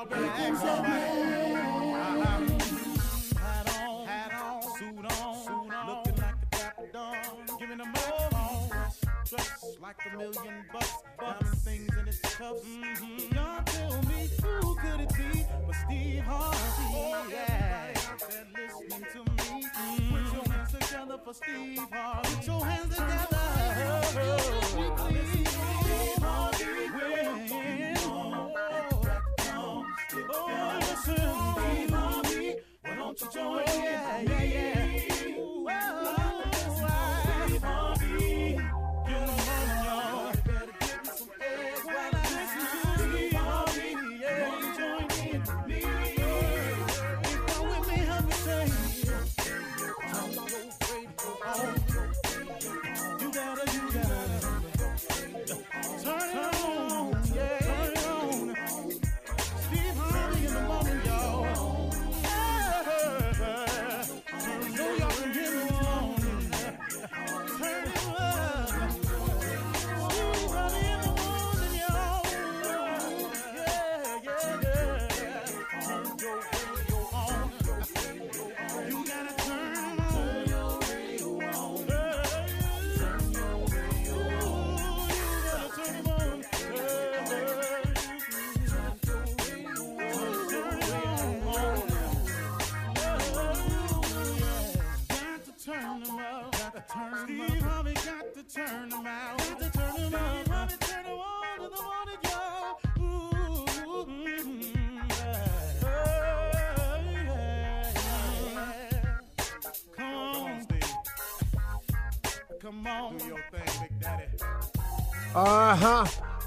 Y'all better. Uh-huh. Hat on, hat on, suit on, suit on, looking like dapper dawn, giving them all dressed like a million bucks, diamond things in its cuffs. Mm-hmm. Y'all tell me who could it be but Steve Harvey? Yeah, said listening to me. Mm-hmm. Put your hands together for Steve Harvey. Put your hands together. Listen to Steve Oh, listen, Steve Harvey. Why don't you join in? Yeah, yeah,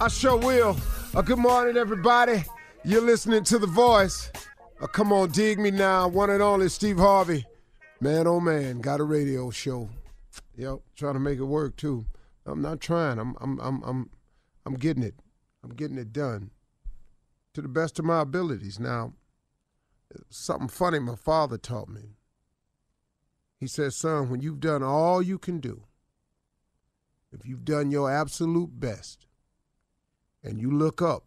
I sure will. Uh, good morning, everybody. You're listening to The Voice. Uh, come on, dig me now. One and only Steve Harvey. Man, oh man, got a radio show. Yep, trying to make it work too. I'm not trying. I'm, I'm, I'm, I'm, I'm getting it. I'm getting it done to the best of my abilities. Now, something funny my father taught me. He said, son, when you've done all you can do, if you've done your absolute best, and you look up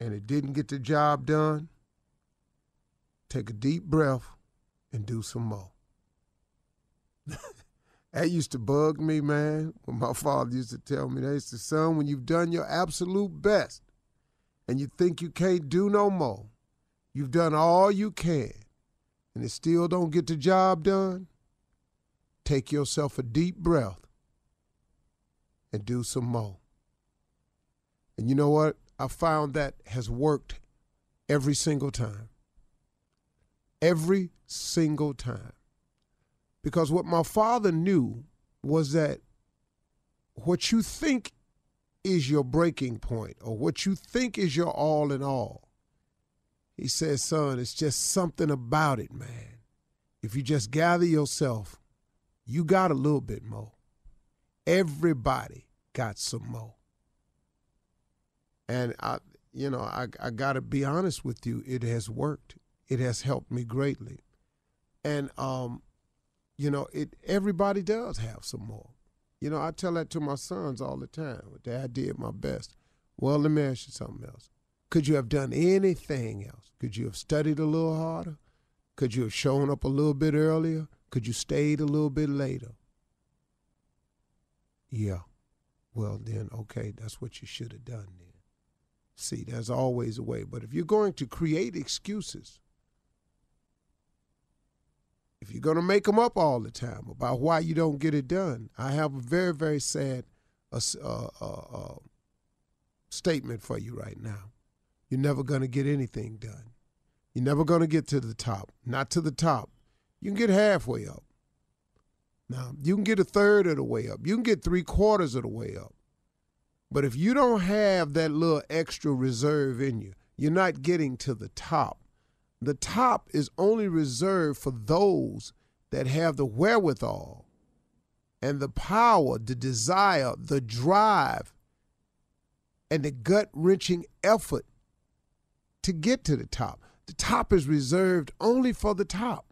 and it didn't get the job done, take a deep breath and do some more. that used to bug me, man, when my father used to tell me that. He said, son, when you've done your absolute best and you think you can't do no more, you've done all you can, and it still don't get the job done, take yourself a deep breath and do some more. And you know what? I found that has worked every single time. Every single time. Because what my father knew was that what you think is your breaking point or what you think is your all in all, he says, son, it's just something about it, man. If you just gather yourself, you got a little bit more. Everybody got some more. And I, you know, I, I got to be honest with you, it has worked. It has helped me greatly. And, um, you know, it everybody does have some more. You know, I tell that to my sons all the time. Dad, I did my best. Well, let me ask you something else. Could you have done anything else? Could you have studied a little harder? Could you have shown up a little bit earlier? Could you stayed a little bit later? Yeah. Well, then, okay, that's what you should have done then. See, there's always a way. But if you're going to create excuses, if you're going to make them up all the time about why you don't get it done, I have a very, very sad uh, uh, uh, statement for you right now. You're never going to get anything done. You're never going to get to the top. Not to the top. You can get halfway up. Now, you can get a third of the way up. You can get three quarters of the way up. But if you don't have that little extra reserve in you, you're not getting to the top. The top is only reserved for those that have the wherewithal and the power, the desire, the drive, and the gut wrenching effort to get to the top. The top is reserved only for the top.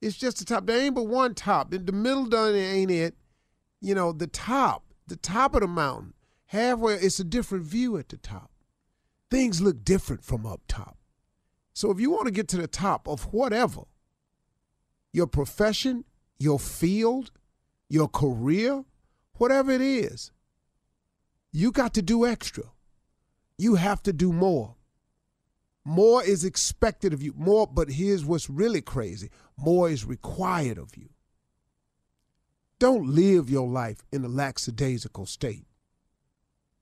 It's just the top. There ain't but one top. The middle done ain't it. You know, the top, the top of the mountain. Halfway, it's a different view at the top. Things look different from up top. So if you want to get to the top of whatever, your profession, your field, your career, whatever it is, you got to do extra. You have to do more. More is expected of you. More, but here's what's really crazy more is required of you. Don't live your life in a lackadaisical state.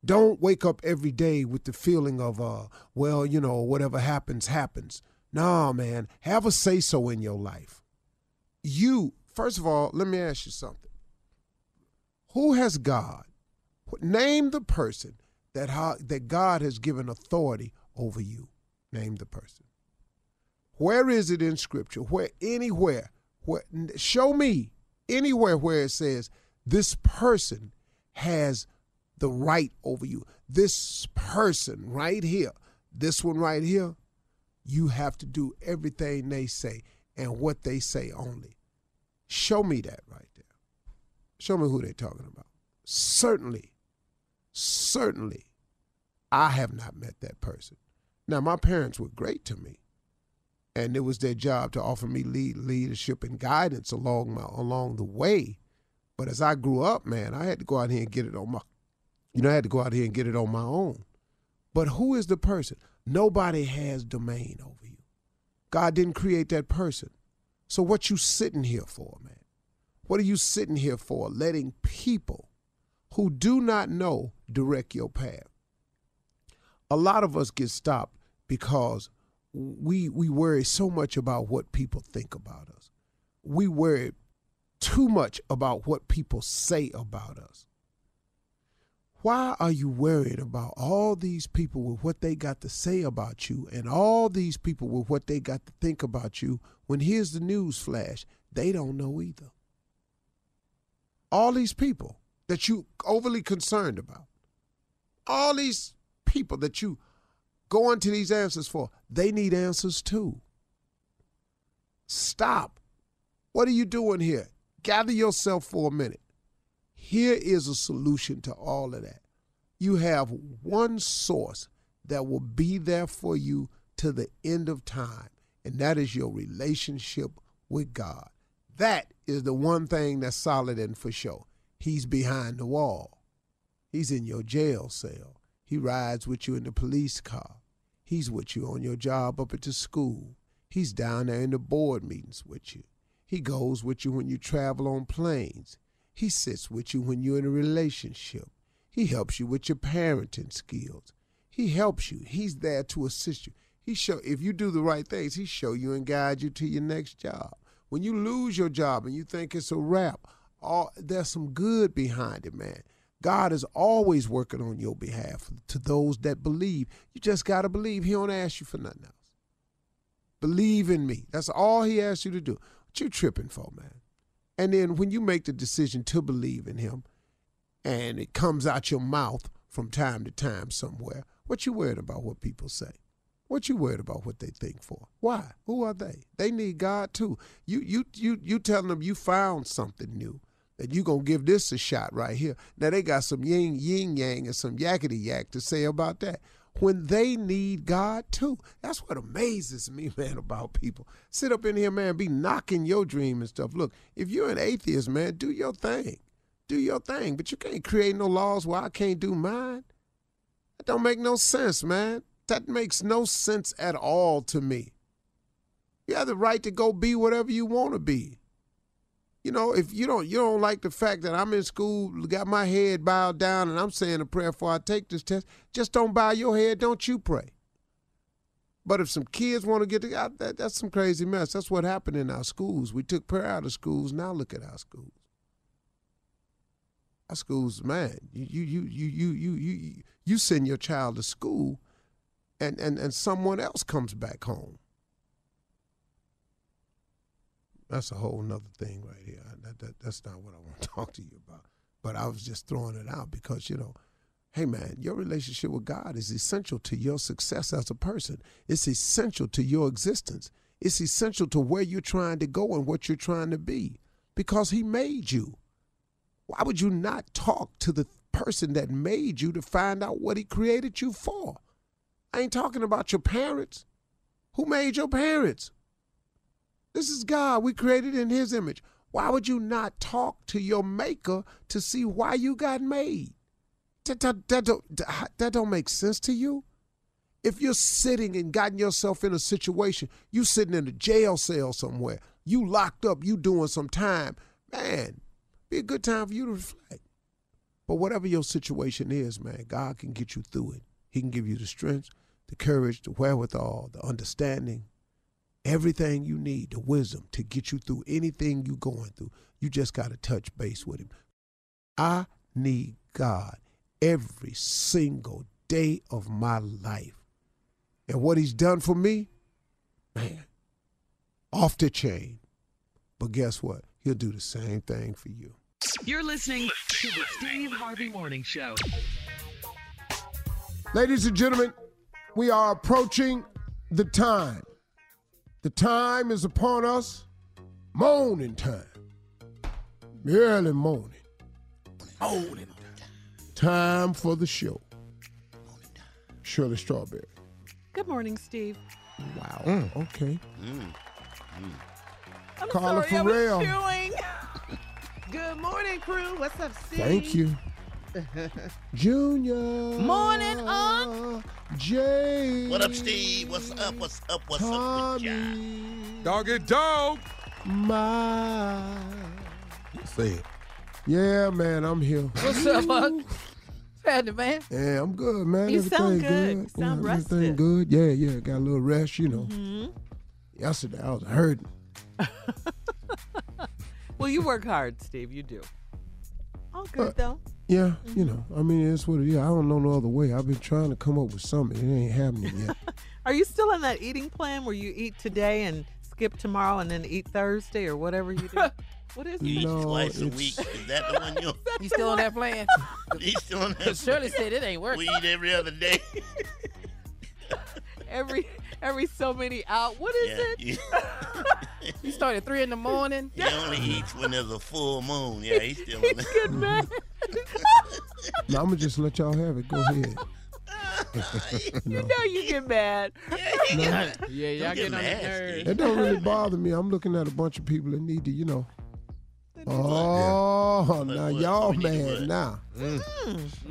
Don't wake up every day with the feeling of, uh, well, you know, whatever happens, happens. Nah, man, have a say so in your life. You, first of all, let me ask you something. Who has God? Name the person that, that God has given authority over you. Name the person. Where is it in Scripture? Where anywhere? Where show me anywhere where it says this person has the right over you. This person right here, this one right here, you have to do everything they say and what they say only. Show me that right there. Show me who they're talking about. Certainly, certainly, I have not met that person. Now, my parents were great to me, and it was their job to offer me lead, leadership and guidance along my along the way. But as I grew up, man, I had to go out here and get it on my, you know, I had to go out here and get it on my own. But who is the person? Nobody has domain over you. God didn't create that person. So what you sitting here for, man? What are you sitting here for? Letting people who do not know direct your path a lot of us get stopped because we we worry so much about what people think about us. We worry too much about what people say about us. Why are you worried about all these people with what they got to say about you and all these people with what they got to think about you when here's the news flash? They don't know either. All these people that you overly concerned about all these people that you go into these answers for, they need answers too. Stop. What are you doing here? Gather yourself for a minute. Here is a solution to all of that. You have one source that will be there for you to the end of time, and that is your relationship with God. That is the one thing that's solid and for sure. He's behind the wall. He's in your jail cell. He rides with you in the police car. He's with you on your job up at the school. He's down there in the board meetings with you. He goes with you when you travel on planes. He sits with you when you're in a relationship. He helps you with your parenting skills. He helps you. He's there to assist you. He show if you do the right things, he show you and guide you to your next job. When you lose your job and you think it's a wrap, all, there's some good behind it, man. God is always working on your behalf to those that believe. You just got to believe. He don't ask you for nothing else. Believe in me. That's all he asks you to do. What you tripping for, man? And then when you make the decision to believe in him and it comes out your mouth from time to time somewhere, what you worried about what people say? What you worried about what they think for? Why? Who are they? They need God too. You you you you telling them you found something new that you gonna give this a shot right here. Now they got some yin yin yang and some yakety yak to say about that. When they need God too. That's what amazes me, man, about people. Sit up in here, man, be knocking your dream and stuff. Look, if you're an atheist, man, do your thing. Do your thing. But you can't create no laws where I can't do mine. That don't make no sense, man. That makes no sense at all to me. You have the right to go be whatever you want to be. You know, if you don't you don't like the fact that I'm in school, got my head bowed down, and I'm saying a prayer before I take this test, just don't bow your head. Don't you pray. But if some kids want to get together, that, that's some crazy mess. That's what happened in our schools. We took prayer out of schools. Now look at our schools. Our schools, man, you you you you you you you, send your child to school, and, and and someone else comes back home. That's a whole nother thing right here. That, that, that's not what I want to talk to you about. But I was just throwing it out because, you know, hey man, your relationship with God is essential to your success as a person. It's essential to your existence. It's essential to where you're trying to go and what you're trying to be because He made you. Why would you not talk to the person that made you to find out what He created you for? I ain't talking about your parents. Who made your parents? This is God. We created in His image. Why would you not talk to your maker to see why you got made? That, that, that, don't, that don't make sense to you? If you're sitting and gotten yourself in a situation, you sitting in a jail cell somewhere, you locked up, you doing some time, man, be a good time for you to reflect. But whatever your situation is, man, God can get you through it. He can give you the strength, the courage, the wherewithal, the understanding, everything you need, the wisdom to get you through anything you're going through. You just got to touch base with Him. I need God every single day of my life. And what He's done for me, man, off the chain. But guess what? He'll do the same thing for you. You're listening to the Steve Harvey Morning Show. Ladies and gentlemen, we are approaching the time. The time is upon us. Morning time. Early morning. Morning time. Time for the show. Shirley Strawberry. Good morning, Steve. Wow. Mm, okay. Mm, mm. I'm Carla sorry, I Ferrell. was chewing. Good morning, crew. What's up, Steve? Thank you. Junior. Morning, Unc. Jay. What up, Steve? What's up? What's up? What's up with ya? Tommy. Doggy dog. My. Say it. Yeah, man, I'm here. What's up, Unc? Happening, man? Yeah, I'm good, man. You everything sound good. good. You sound yeah, rested. Everything good. Yeah, yeah. Got a little rest, you know. hmm Yesterday I was hurting. Well, you work hard, Steve. You do. All good, Uh, though. Yeah, mm-hmm. you know. I mean, it's what it is. I don't know no other way. I've been trying to come up with something. It ain't happening yet. Are you still in that eating plan where you eat today and skip tomorrow and then eat Thursday or whatever you do? What is You it? eat No, twice a week. Is that the one you? You still on that plan? He's still on that. Because Shirley said it ain't working. We eat every other day. Every every so many out. What is yeah. it? You, You start at 3 in the morning. he only eats when there's a full moon. Yeah, he's still on that. good man. Now, I'm gonna just let y'all have it. Go ahead. You know you get mad. Yeah, Don't y'all get getting on the nasty. nerves. It don't really bother me. I'm looking at a bunch of people that need to, you know. Oh, now y'all We need to mad what? now.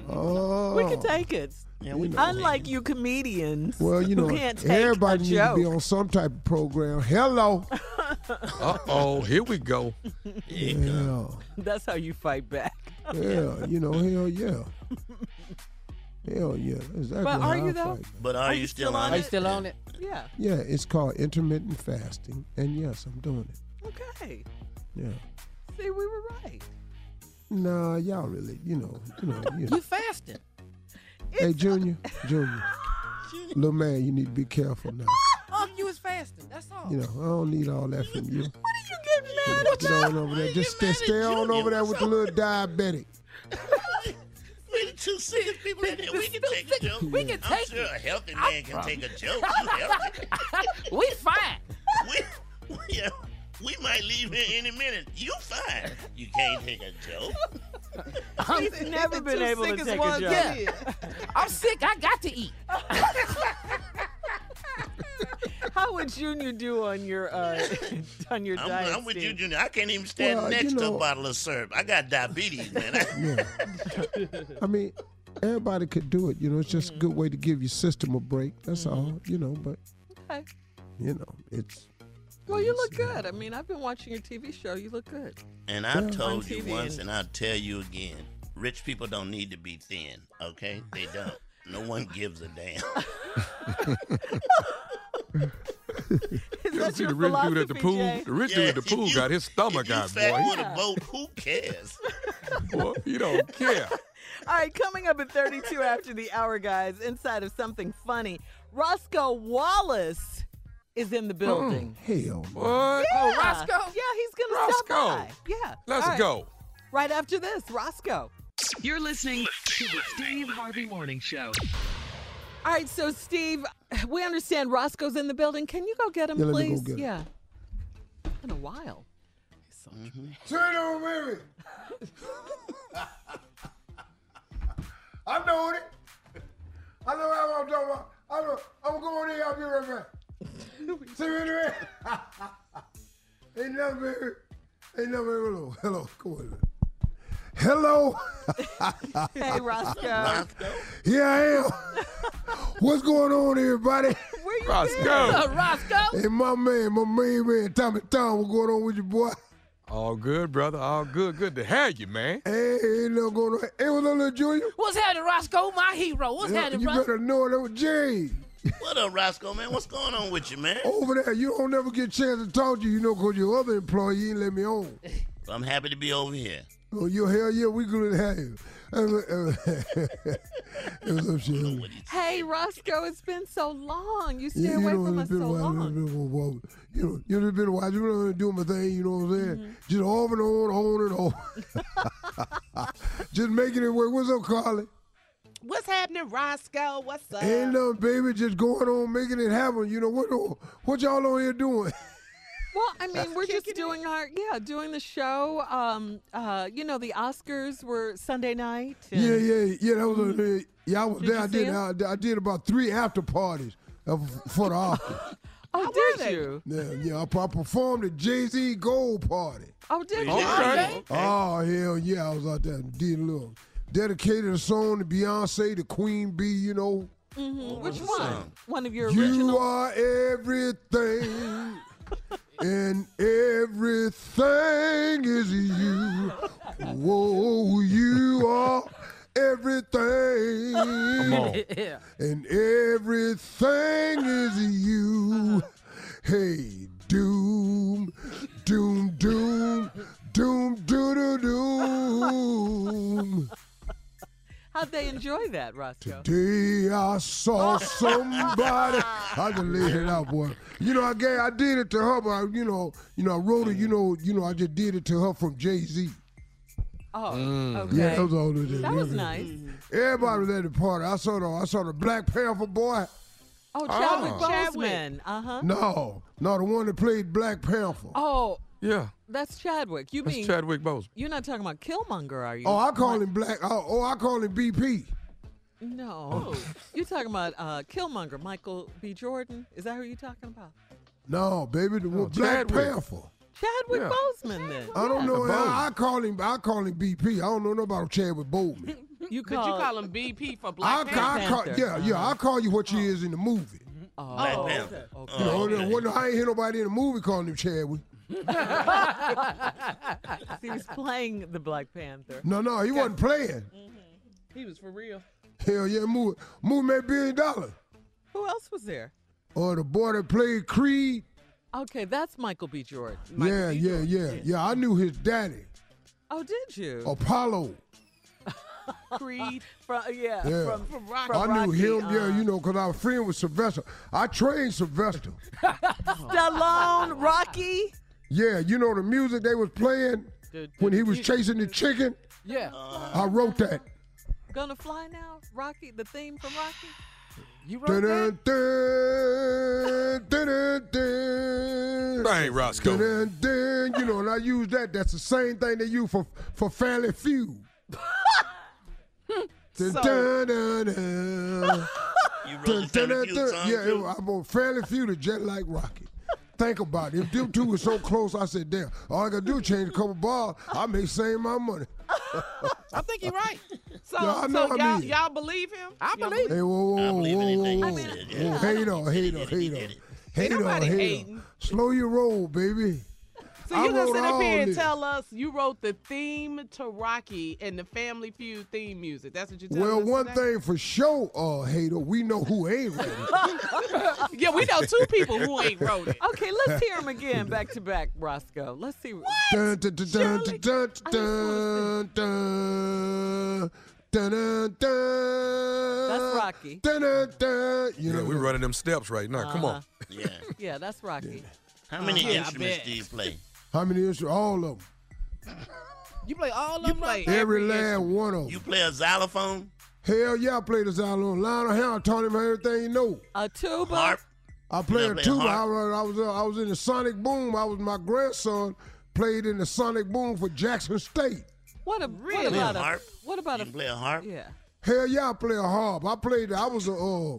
Oh, We can take it. Yeah, we Unlike you comedians, well, you know, who can't take everybody needs to be on some type of program. Hello. Uh oh, here we go. Yeah, That's how you fight back. Yeah, you know, hell yeah. Hell yeah. Exactly But how are I you, though? But are, you still on it? Are you still on it? Yeah. Yeah, it's called intermittent fasting. And yes, I'm doing it. Okay. Yeah. See, we were right. Nah, y'all really, you know, you know, you know. You fasting. Hey, Junior, Junior, little man, you need to be careful now. Oh, you was fasting. That's all. You know, I don't need all that from you. What are you getting mad Get on over there. Just stay, stay on over there with the little diabetic. We the two sickest people in here. We can take a joke. We can I'm take sure a healthy man can take a joke. We fine. we, we, uh, we might leave here any minute. You fine. You can't take a joke. He's never been able to take a joke. Yeah. I'm sick. I got to eat. How would Junior do on your uh, on your I'm, diet? I'm with you, Junior. I can't even stand Well, you next to a bottle of syrup. I got diabetes, man. I- Yeah. I mean, everybody could do it. You know, it's just a good way to give your system a break. That's all. You know, but Okay. you know, it's Well, you look good. I mean, I've been watching your TV show. You look good. And I've Yeah. told you once, and- and I'll tell you again: rich people don't need to be thin. Okay, they don't. No one gives a damn. Is You that see the rich dude at the pool? Jay? The rich dude at the pool you- got his stomach if you out, fat boy. with a boat, who cares? boy. He don't care. All right, coming up at 32 after the hour, guys, inside of something funny, Roscoe Wallace is in the mm, building. hell. What? Oh, Yeah. Roscoe? Yeah, he's going to stop by. Yeah. Let's All right. go. Right after this, Roscoe. You're listening to the Steve Harvey Morning Show. All right, so Steve, we understand Roscoe's in the building. Can you go get him, Yeah, let me go please? get him. yeah. Been a while. Mm-hmm. Turn on, baby. I'm doing it. I know what I'm talking about. I know. I'm going in. I'll be right back. See me in. Ain't nothing, baby. Ain't nothing. Hello. Hello. Come on. Hello. Hey, Roscoe. Here I am. What's going on, everybody? Where you Roscoe. Uh, Roscoe. Hey, my man, my main man, Tommy Tom. What's going on with you, boy? All good, brother. All good. Good to have you, man. Hey, ain't nothing going on. Hey, what's up, little Junior? What's happening, Roscoe? My hero. What's Yeah, happening, you Roscoe? better know that was Jay. What up, Roscoe, man? What's going on with you, man? Over there, you don't never get a chance to talk to you, you know, because your other employee ain't let me on. I'm happy to be over here. Oh, you hell yeah, we good to have you. What's up, Shelly? Hey, Roscoe, it's been so long. You stay Yeah, away you from us so while, long. been a while. You know, you know, it's been a while. You know, I'm doing my thing. You know what I'm saying? Mm-hmm. Just off and on, on and on. Just making it work. What's up, Carly? What's happening, Roscoe? What's up? Ain't nothing, baby. Just going on, making it happen. You know what? What y'all on here doing? Well, I mean, we're just doing our yeah, doing the show. Um, uh, you know, the Oscars were Sunday night. and- Yeah, yeah, yeah. That was a, yeah. I was Did there. you I see did. 'em? I, I did about three after parties uh, for the Oscars. Oh, did you? yeah, yeah. I, I performed at Jay Z Gold Party. Oh, did you? Okay. Oh hell yeah! I was out there and did a little dedicated a song to Beyonce, the Queen Bee. You know, Mhm. Which one? song? One of your original you original. are everything. And everything is you. Whoa, you are everything. Yeah. and everything is you. Hey, doom, doom, doom, doom, doo doo doom. How'd they enjoy that, Roscoe? Today I saw somebody. I just laid it out, boy. You know, I gave, I did it to her, but I, you know, you know, I wrote it. You know, you know, I just did it to her from Jay Z. Oh, Mm. okay. Yeah, that was all it did. That was nice. Everybody was at the party. I saw the, I saw the Black Panther boy. Oh, Chadwick Oh. Boseman. Uh huh. No, no, the one that played Black Panther. Oh, Yeah, that's Chadwick. You that's mean Chadwick Boseman. you're not talking about Killmonger, are you? Oh, I call him Black. Oh, oh, I call him BP. No, you're talking about uh, Killmonger, Michael B. Jordan. Is that who you're talking about? No, baby, the one Black Chadwick. Panther. Chadwick Yeah. Boseman. Then I don't know. The I, I call him. I call him BP. I don't know nothing about Chadwick Boseman. you But call, you call him BP for Black I Panther. call, Panther. yeah, yeah. I call you what you is in the movie. Oh, Black okay. Panther. okay. You know, Oh, okay. I ain't hear nobody in the movie calling him Chadwick. He was playing the Black Panther. No, no, he wasn't playing. He was for real. Hell yeah, move, move made billion dollars. Who else was there? Or the boy that played Creed. Okay, that's Michael B. Jordan. yeah, yeah, yeah, yeah. I knew his daddy, Oh, did you? Apollo. Creed. From, yeah, Yeah. from, From Rocky. I knew Rocky, him, yeah, uh, you know, because I was friend with Sylvester. I trained Sylvester. Stallone, Rocky. Yeah, you know the music they was playing when he was chasing the chicken. Yeah. I wrote that. Gonna fly now, Rocky. The theme from Rocky. You wrote Dun, that? dun, dun, dun, dun. Roscoe. Dun, dun, you know, and I use that. That's the same thing they use for for Family Feud. Dun, dun, dun, dun. You wrote Dun, the dun, Family dun, dun. Yeah, it, I'm on Family Feud is just like Rocky. Think about it. If them two were so close, I said, damn, all I gotta do is change a couple bars, I make same my money. I think you're right. So, Yeah, I know so I y'all, mean. y'all believe him? I believe Hey, whoa, I whoa, believe whoa, anything whoa, he whoa. said, Whoa, yeah. Hater, hater, He did it, he hater. did it. Hater, nobody hater. hating. Slow your roll, baby. So I you gonna sit up here and this. tell us you wrote the theme to Rocky and the Family Feud theme music? That's what you're telling Well, us one today? thing for sure, uh, hater, we know who ain't ready. Yeah, we know two people who ain't wrote it. Okay, let's hear him again, back to back, Roscoe. Let's see. What? dun, dun, dun, dun, dun, dun, dun, dun, dun, dun. That's Rocky. Dun, dun, dun. You Yeah, know, we running them steps right now. Come on. Yeah. Yeah, that's Rocky. How many Yeah, I instruments do you play? How many instruments? All of them. You play all of You them? play Every every last one of them. You play a xylophone, Hell yeah, I played the xylophone. Lionel Hampton taught him everything he know. A tuba. harp? I played a tuba. I harp? was, I was uh, I was in the Sonic Boom. I was my grandson played in the Sonic Boom for Jackson State. What a Really? what about A a harp? what about You a play a harp? yeah? Hell yeah, I play a harp. I played. I was a uh,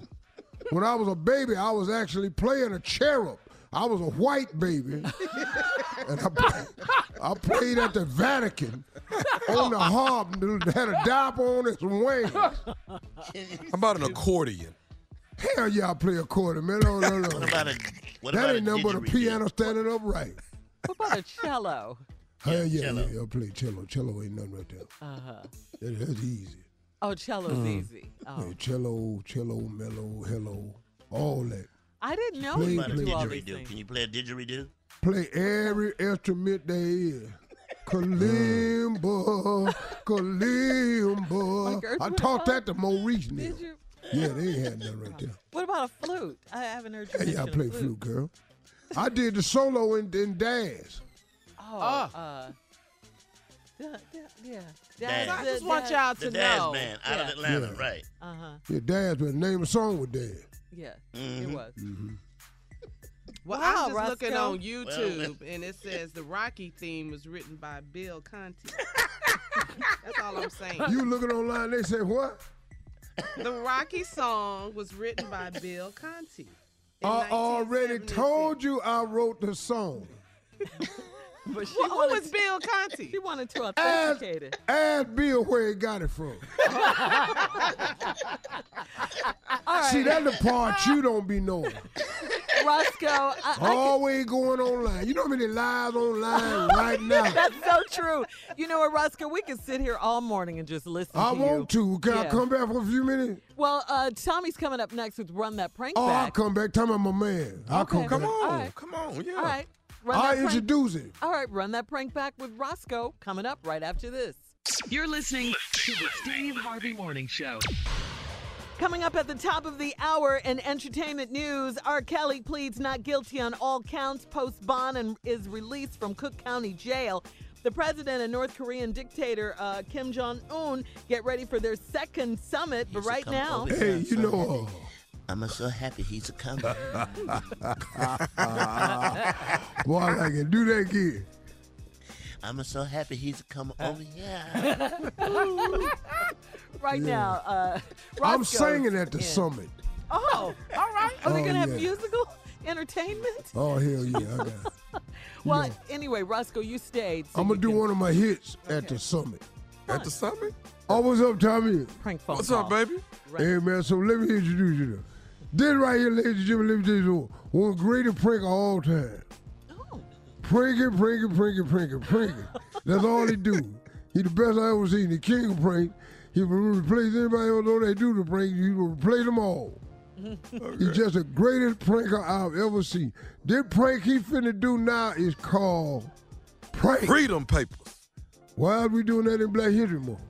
when I was a baby. I was actually playing a cherub. I was a white baby, and I, play- I played at the Vatican on the harp. that Had a diaper on its wings. How about an accordion? Hell yeah, I play accordion, man. No, no, no. What about a what that about ain't nothing but a piano standing upright. What about a cello? Hell yeah, cello. yeah, I play cello. Cello ain't nothing right there. Uh huh. That, that's easy. Oh, cello's easy. Oh, Yeah, cello, cello, mellow, hello, all that. I didn't know Play, you What could about a do all these didgeridoo? things. Can you play a didgeridoo? Play every instrument there is. Kalimba, kalimba. Like Earth, I Wind, taught that to Maurice now. Did you? Yeah, they ain't had nothing right there. What about a flute? I haven't heard you Hey, yeah, I mention play a flute, girl. I did the solo in, in Dazz. Oh, Ah. uh, da- da- yeah. Dazz. I just want y'all The to Dazz know. Man out of Yeah. Atlanta, Yeah. right? Uh huh. Yeah, Dazz, but the name of the song was Dazz. Yeah, it Mhm. was. Well, Wow, I'm just looking on YouTube, and it says the Rocky theme was written by Bill Conti. That's all I'm saying. You looking online, they say what? The Rocky song was written by Bill Conti. I already told you I wrote the song. But she Who who wanted was Bill Conti? She wanted to Ask, authenticate it. ask Bill where he got it from. All right, See, that's the part you don't be knowing. Roscoe. I, I can- Always going online. You know how many lies online right now? that's so true. You know what, Roscoe? We could sit here all morning and just listen I to you. want to. Can I come back for a few minutes? Well, uh, Tommy's coming up next with Run That Prank Oh, I'll come back. Tell me I'm a man. I'll Okay. come Come back. on. All right. Come on. Yeah. All right. Run I'll that prank- introduce it. All right, run that prank back with Roscoe coming up right after this. You're listening to the Steve Harvey Morning Show. Coming up at the top of the hour in entertainment news, R. Kelly pleads not guilty on all counts post bond and is released from Cook County Jail. The president and North Korean dictator uh, Kim Jong Un get ready for their second summit, but right now, Hey, you know, I'm so happy he's a coming. boy, I can do that again. I'm so happy he's a coming over here. right Yeah. now, uh, I'm singing at the in. summit. Oh, all right. Are they Oh, gonna have yeah. musical entertainment? Oh hell yeah! I got it. Well, anyway, Roscoe, you stayed. so I'm gonna do can- one of my hits at the summit. At the summit? Oh, what's up, Tommy? Prank phone What's up, call. baby? Hey man, so let me introduce you. To this right here, ladies and gentlemen, let me tell you something. one greatest prank of all time. Oh. Prank it, prank it, prank it, prank it, prank it. That's all he do. He the best I ever seen. The king of prank. He will replace anybody else know they do the prank. He will replace them all. He's just the greatest pranker I've ever seen. This prank he finna do now is called prank. Freedom papers. Why are we doing that in Black History Month?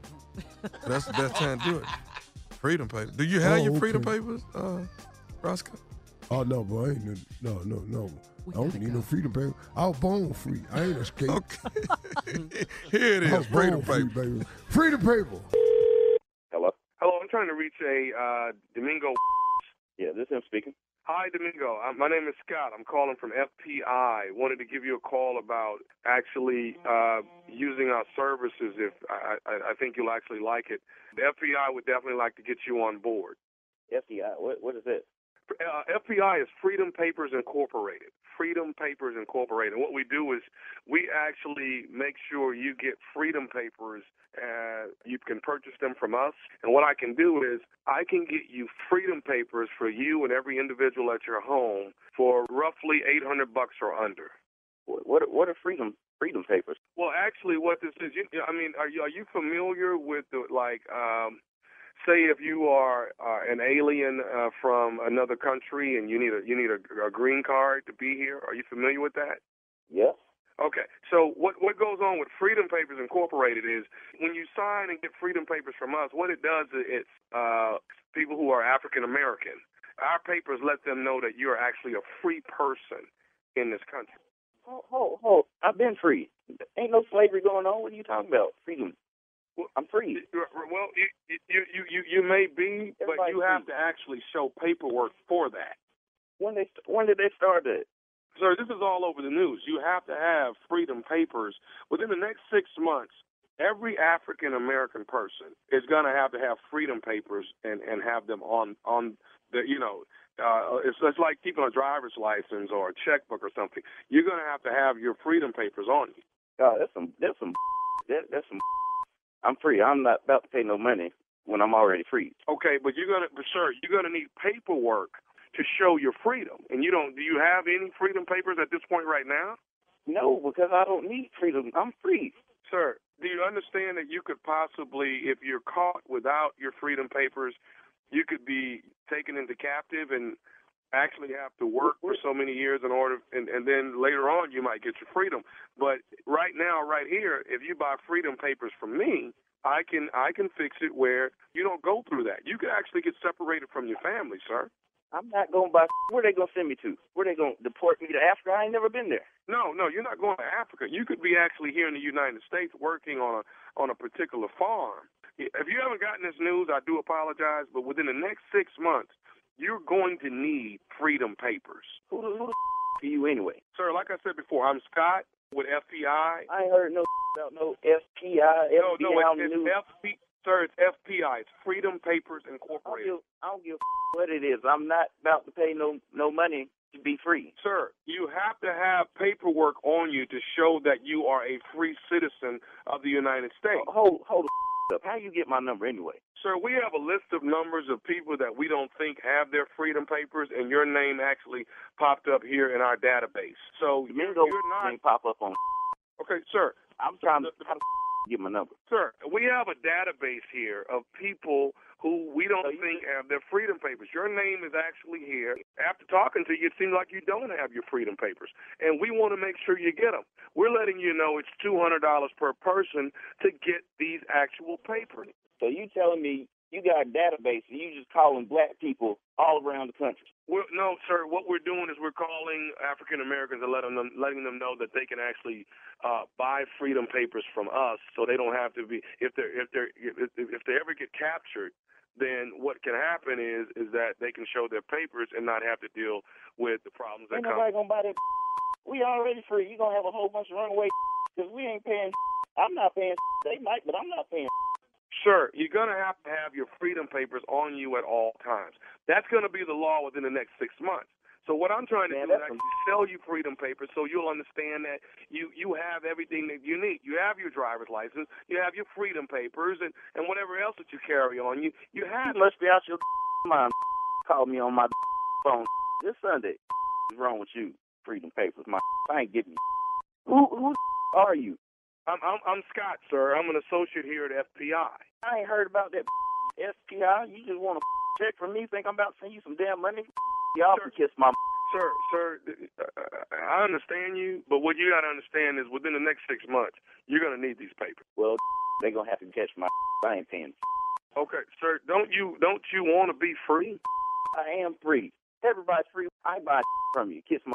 That's the best time to do it. Freedom papers. Do you have Oh, your freedom okay. papers, uh, Roscoe? Oh no, boy, I ain't no, no, no, no. I don't need no freedom paper. I was born free. I ain't escaped. Okay. Here it is, I is, freedom born free, paper. baby. Freedom paper. Hello? Hello, I'm trying to reach a uh, Domingo. Yeah, this is him speaking. Hi, Domingo. Uh, my name is Scott. I'm calling from FPI. Wanted to give you a call about actually uh, using our services. If I, I, I think you'll actually like it. The FPI would definitely like to get you on board. FDI. What what is it? Uh, FPI is Freedom Papers Incorporated. Freedom Papers Incorporated. What we do is we actually make sure you get Freedom Papers. Uh, you can purchase them from us. And what I can do is I can get you Freedom Papers for you and every individual at your home for roughly 800 bucks or under. What what are, what are freedom freedom papers? Well, actually, what this is, you, I mean, are you are you familiar with the like, um, say, if you are uh, an alien uh, from another country and you need a you need a, a green card to be here? Are you familiar with that? Yes. Okay, so what what goes on with Freedom Papers Incorporated is when you sign and get Freedom Papers from us, what it does is it's uh, people who are African American. Our papers let them know that you're actually a free person in this country. Hold, hold, hold. I've been free. Ain't no slavery going on. What are you talking about? Freedom. I'm free. Well, you you you you, may be, but Everybody you have to actually show paperwork for that. When they when did they start it? Sir, this is all over the news. You have to have freedom papers within the next six months. Every African American person is going to have to have freedom papers and and have them on on the you know uh, it's it's like keeping a driver's license or a checkbook or something. You're going to have to have your freedom papers on you. God, that's some that's some that, that's some. I'm free. I'm not about to pay no money when I'm already free. Okay, but you're gonna, but sir, you're gonna need paperwork to show your freedom. And you don't. Do you have any freedom papers at this point right now? No, because I don't need freedom. I'm free. Sir, do you understand that you could possibly, if you're caught without your freedom papers, you could be taken into captive and actually have to work for so many years in order, and, and then later on you might get your freedom. But right now, right here, if you buy freedom papers from me, I can I can fix it where you don't go through that. You can actually get separated from your family, sir. I'm not going by. Where they gonna send me to? Where they gonna deport me to Africa? I ain't never been there. No, no, you're not going to Africa. You could be actually here in the United States working on a on a particular farm. If you haven't gotten this news, I do apologize, but within the next six months, you're going to need freedom papers. Who the, who the are you anyway? Sir, like I said before, I'm Scott with FBI. I ain't heard no about no FPI, No, no, FBI it's, news. it's FP, sir, it's FPI. It's Freedom Papers I don't Incorporated. give, I don't give what it is. I'm not about to pay no no money to be free. Sir, you have to have paperwork on you to show that you are a free citizen of the United States. Hold hold the up. How you get my number anyway? Sir, we have a list of numbers of people that we don't think have their freedom papers, and your name actually popped up here in our database. So you're, you're not pop up on. okay, sir. I'm trying to. Give my number. Sir, we have a database here of people who we don't oh, think have their freedom papers. Your name is actually here. After talking to you, it seems like you don't have your freedom papers, and we want to make sure you get them. We're letting you know it's two hundred dollars per person to get these actual papers. So you telling me you got a database and you just calling black people all around the country? We're, no, sir. What we're doing is we're calling African Americans and letting them letting them know that they can actually uh, buy freedom papers from us, so they don't have to be if they're if they're if, if they ever get captured. Then what can happen is is that they can show their papers and not have to deal with the problems that Ain't come. nobody gonna buy that. We already free. You gonna have a whole bunch of runaway because we ain't paying. I'm not paying. They might, but I'm not paying. Sir, you're going to have to have your freedom papers on you at all times. That's going to be the law within the next six months. So what I'm trying to Man, do is actually sell you freedom papers so you'll understand that you you have everything that you need. You have your driver's license, you have your freedom papers, and and whatever else that you carry on you. You have. You must be out your mind. Call me on my phone this Sunday. What's wrong with you? Freedom papers, my. I ain't getting. Who who are you? I'm I'm, I'm Scott, sir. I'm an associate here at FPI. I ain't heard about that SPI. You just want to check from me? Think I'm about to send you some damn money? Y'all can kiss my. Sir, sir, I understand you, but what you got to understand is within the next six months, you're going to need these papers. Well, they gonna have to catch my. I ain't paying. Okay, sir, don't you don't you want to be free? I am free. Everybody's free. I buy from you. Kiss my.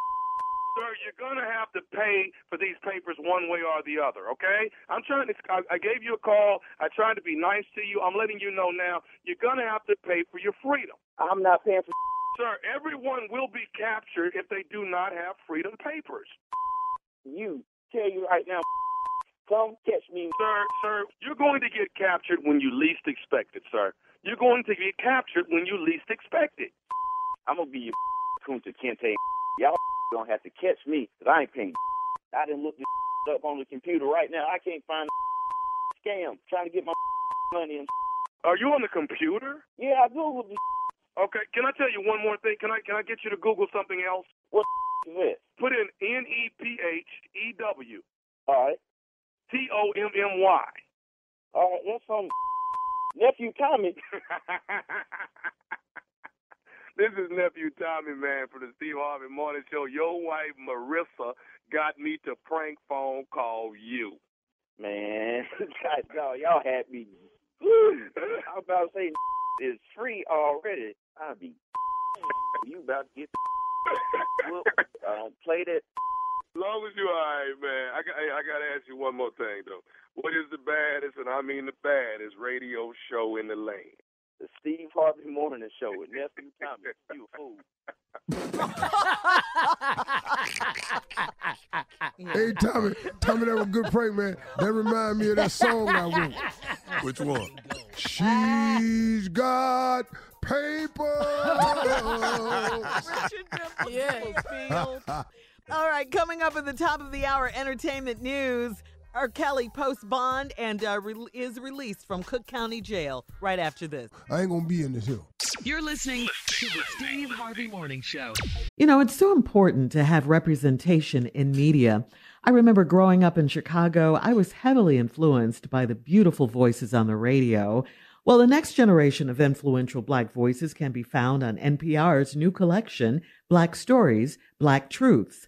Sir, you're gonna have to pay for these papers one way or the other. Okay? I'm trying to. I, I gave you a call. I tried to be nice to you. I'm letting you know now. You're gonna have to pay for your freedom. I'm not paying for. Sir, everyone will be captured if they do not have freedom papers. You tell you right now. Come catch me. Sir, sir, you're going to get captured when you least expect it, sir. You're going to get captured when you least expect it. I'm gonna be your Kunta Kinte. Y'all gonna have to catch me because I ain't paying. I didn't look this up on the computer right now. I can't find a scam trying to get my money. And Are you on the computer? yeah, I googled this. Okay, can I tell you one more thing? Can I can I get you to Google something else? What is it? Put in N E P H E W All right, T O M M Y. all right. That's some nephew Tommy. This is nephew Tommy, man, for the Steve Harvey Morning Show. Your wife Marissa got me to prank phone call you. Man, God, dog, y'all had me. I was about to say is free already. I'll be. You about to get. I don't uh, play that. As long as you all right, man. I got, I got to ask you one more thing though. What is the baddest, and I mean the baddest, radio show in the land? The Steve Harvey Morning Show with nephew Tommy. You a fool. Hey, Tommy, Tommy, that was a good prank, man. That remind me of that song I wrote. Which one? She's got paper. Yeah. All right, coming up at the top of the hour, entertainment news. R. Kelly posts bond and uh, re- is released from Cook County Jail right after this. I ain't gonna be in this hill. You're listening to the Steve Harvey Morning Show. You know, it's so important to have representation in media. I remember growing up in Chicago, I was heavily influenced by the beautiful voices on the radio. Well, the next generation of influential Black voices can be found on NPR's new collection, Black Stories, Black Truths.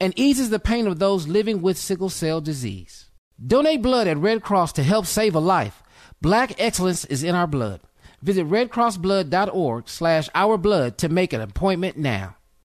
and eases the pain of those living with sickle cell disease. Donate blood at Red Cross to help save a life. Black excellence is in our blood. Visit redcrossblood.org slash ourblood to make an appointment now.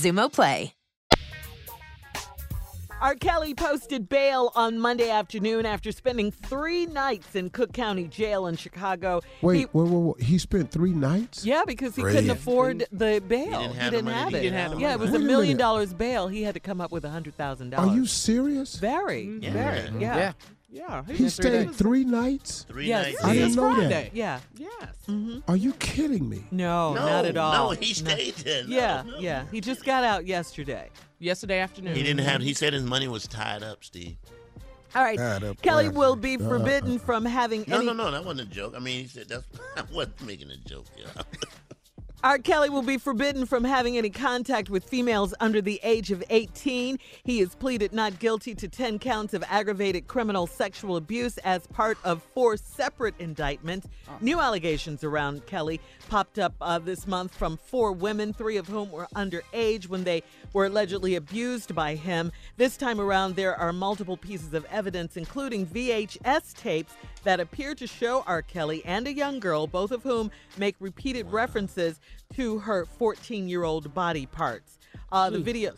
Xumo Play. R. Kelly posted bail on Monday afternoon after spending three nights in Cook County Jail in Chicago. Wait, He- wait, wait, wait. He spent three nights? yeah, because he Great. couldn't afford the bail. He didn't have didn't the money have to it. get out. yeah, it was Wait a a million dollars bail. He had to come up with a hundred thousand Are you serious? very, Yeah. very? Yeah. Yeah. Yeah. He stayed three nights? Three Yes. nights. I didn't It's know Friday. that. Yeah. Yes. Mm-hmm. Are you kidding me? No, no, not at all. No, he stayed there. No, yeah, no. yeah. He just got out yesterday. Yesterday afternoon. He didn't have. He said his money was tied up, Steve. All right. Tied up Kelly where? will be Uh, forbidden uh, uh. from having No, any. no, no, that wasn't a joke. I mean, he said that's. I wasn't making a joke. Yeah. R. Kelly will be forbidden from having any contact with females under the age of 18. He has pleaded not guilty to 10 counts of aggravated criminal sexual abuse as part of four separate indictments. New allegations around Kelly popped up uh, this month from four women, three of whom were underage when they were allegedly abused by him. This time around, there are multiple pieces of evidence, including VHS tapes that appear to show R. Kelly and a young girl, both of whom make repeated references to her 14 year old body parts. Uh, the video,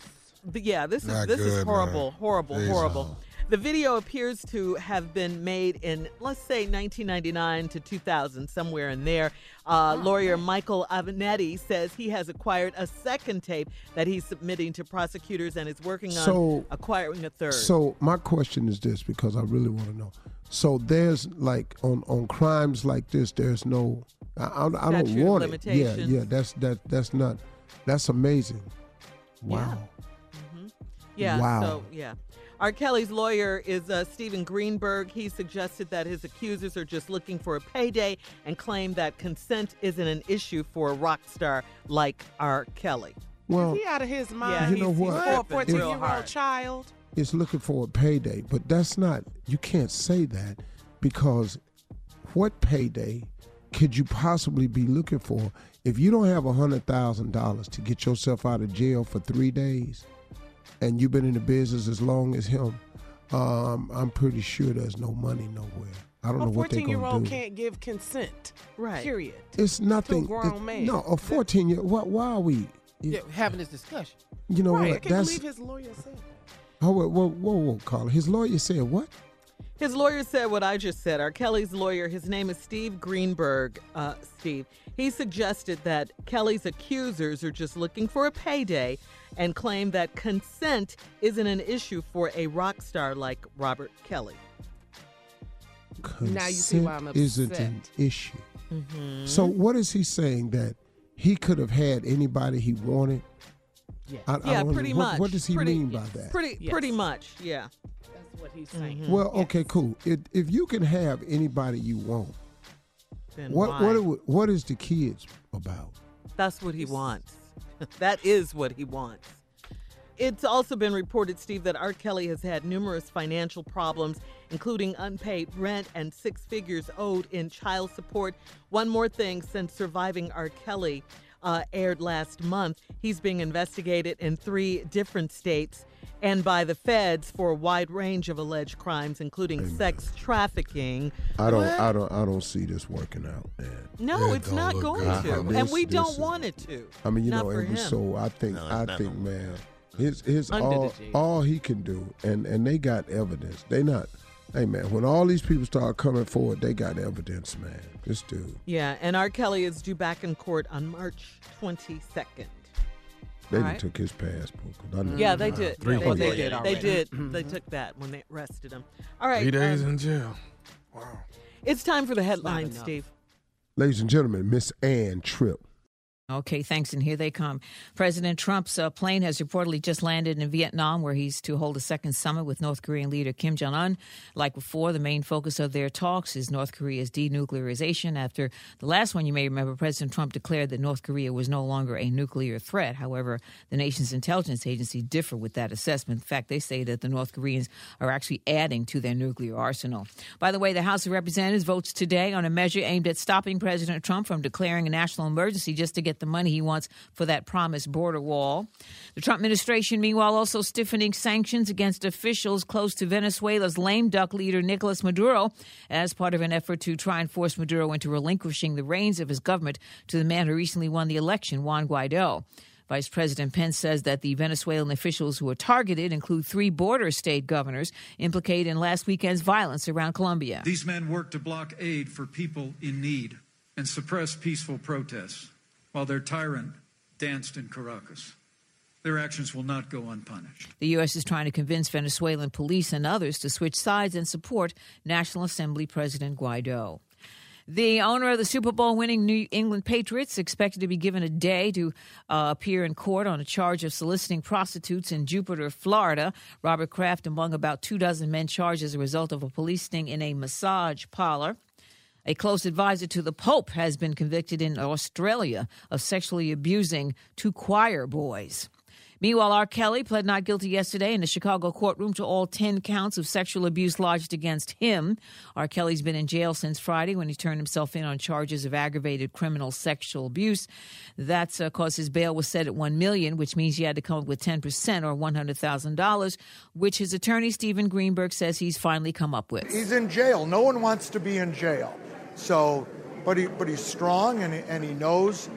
the, yeah, this is this is horrible, man. horrible, Please, horrible. no. The video appears to have been made in, let's say, 1999 to 2000, somewhere in there. Uh, lawyer Michael Avenatti says he has acquired a second tape that he's submitting to prosecutors and is working on So- acquiring a third. So my question is this because I really want to know. So there's like on on crimes like this, there's no. I, I, I don't want it. Yeah, yeah. That's that. That's not. That's amazing. Wow. Yeah. Wow. So yeah. R. Kelly's lawyer is uh, Stephen Greenberg. He suggested that his accusers are just looking for a payday and claim that consent isn't an issue for a rock star like R. Kelly. Well, Is he out of his mind? Yeah, you know he's, what? He's a 14 year old child. Is looking for a payday, but that's not. You can't say that because what payday could you possibly be looking for if you don't have a hundred thousand dollars to get yourself out of jail for three days, and you've been in the business as long as him? Um, I'm pretty sure there's no money nowhere. I don't A know what they're 14 year gonna old do. can't give consent. Right. Period. It's nothing. grown man. No, a 14 year. Why, why are we? Yeah, having this discussion. You know right. I what? can't That's. believe his lawyer said. Oh, whoa, whoa, whoa, whoa, Carla. His lawyer said what? His lawyer said what I just said. R. Kelly's lawyer, his name is Steve Greenberg. Uh, Steve. He suggested that Kelly's accusers are just looking for a payday and claim that consent isn't an issue for a rock star like Robert Kelly. Now you see why I'm Consent isn't an issue. Mm-hmm. So what is he saying that he could have had anybody he wanted? Yeah. I, I yeah, don't- pretty what, much. What does he Pretty- mean by that? Pretty, Yes. pretty much. Yeah. That's what he's saying. Mm-hmm. Well, okay, cool. If, if you can have anybody you want, Then what why? what are- what is the kids about? That's what he wants. that is what he wants. It's also been reported, Steve, that R. Kelly has had numerous financial problems, including unpaid rent and six figures owed in child support. One more thing since surviving R. Kelly uh, aired last month, he's being investigated in three different states and by the feds for a wide range of alleged crimes, including sex trafficking. I don't I don't I don't see this working out, man. No, it's not going I- to, I mean, and we don't is- want it to. I mean, you Not know, for and him. so I think No, I think, no man, his his Under all all he can do, and and they got evidence. They not, hey man, when all these people start coming forward, they got evidence, man. This dude, Yeah, and R. Kelly is due back in court on March 22nd. they All done right. took his passport. Yeah, they did. Three They, they days. did. They did. Mm-hmm. They took that when they arrested him. All right. Three days um, in jail. Wow. It's time for the headlines. Steve. Ladies and gentlemen, Miss Ann Tripp. Okay, thanks. And here they come. President Trump's uh, plane has reportedly just landed in Vietnam, where he's to hold a second summit with North Korean leader Kim Jong un. Like before, the main focus of their talks is North Korea's denuclearization. After the last one, you may remember, President Trump declared that North Korea was no longer a nuclear threat. However, the nation's intelligence agency differ with that assessment. In fact, they say that the North Koreans are actually adding to their nuclear arsenal. By the way, the House of Representatives votes today on a measure aimed at stopping President Trump from declaring a national emergency just to get the money he wants for that promised border wall. The Trump administration, meanwhile, also stiffening sanctions against officials close to Venezuela's lame duck leader Nicolas Maduro as part of an effort to try and force Maduro into relinquishing the reins of his government to the man who recently won the election, Juan Guaido. Vice President Pence says that the Venezuelan officials who are targeted include three border state governors implicated in last weekend's violence around Colombia. These men work to block aid for people in need and suppress peaceful protests while their tyrant danced in Caracas. Their actions will not go unpunished. The U.S. is trying to convince Venezuelan police and others to switch sides and support National Assembly President Guaido. The owner of the Super Bowl winning New England Patriots expected to be given a day to uh, appear in court on a charge of soliciting prostitutes in Jupiter, Florida. Robert Kraft among about two dozen men charged as a result of a police sting in a massage parlor. A close advisor to the Pope has been convicted in Australia of sexually abusing two choir boys. Meanwhile, R. Kelly pled not guilty yesterday in the Chicago courtroom to all 10 counts of sexual abuse lodged against him. R. Kelly's been in jail since Friday when he turned himself in on charges of aggravated criminal sexual abuse. That's uh, because his bail was set at 1 million, which means he had to come up with 10% or $100,000, which his attorney, Stephen Greenberg, says he's finally come up with. He's in jail. No one wants to be in jail. So, but he but he's strong and he, and he knows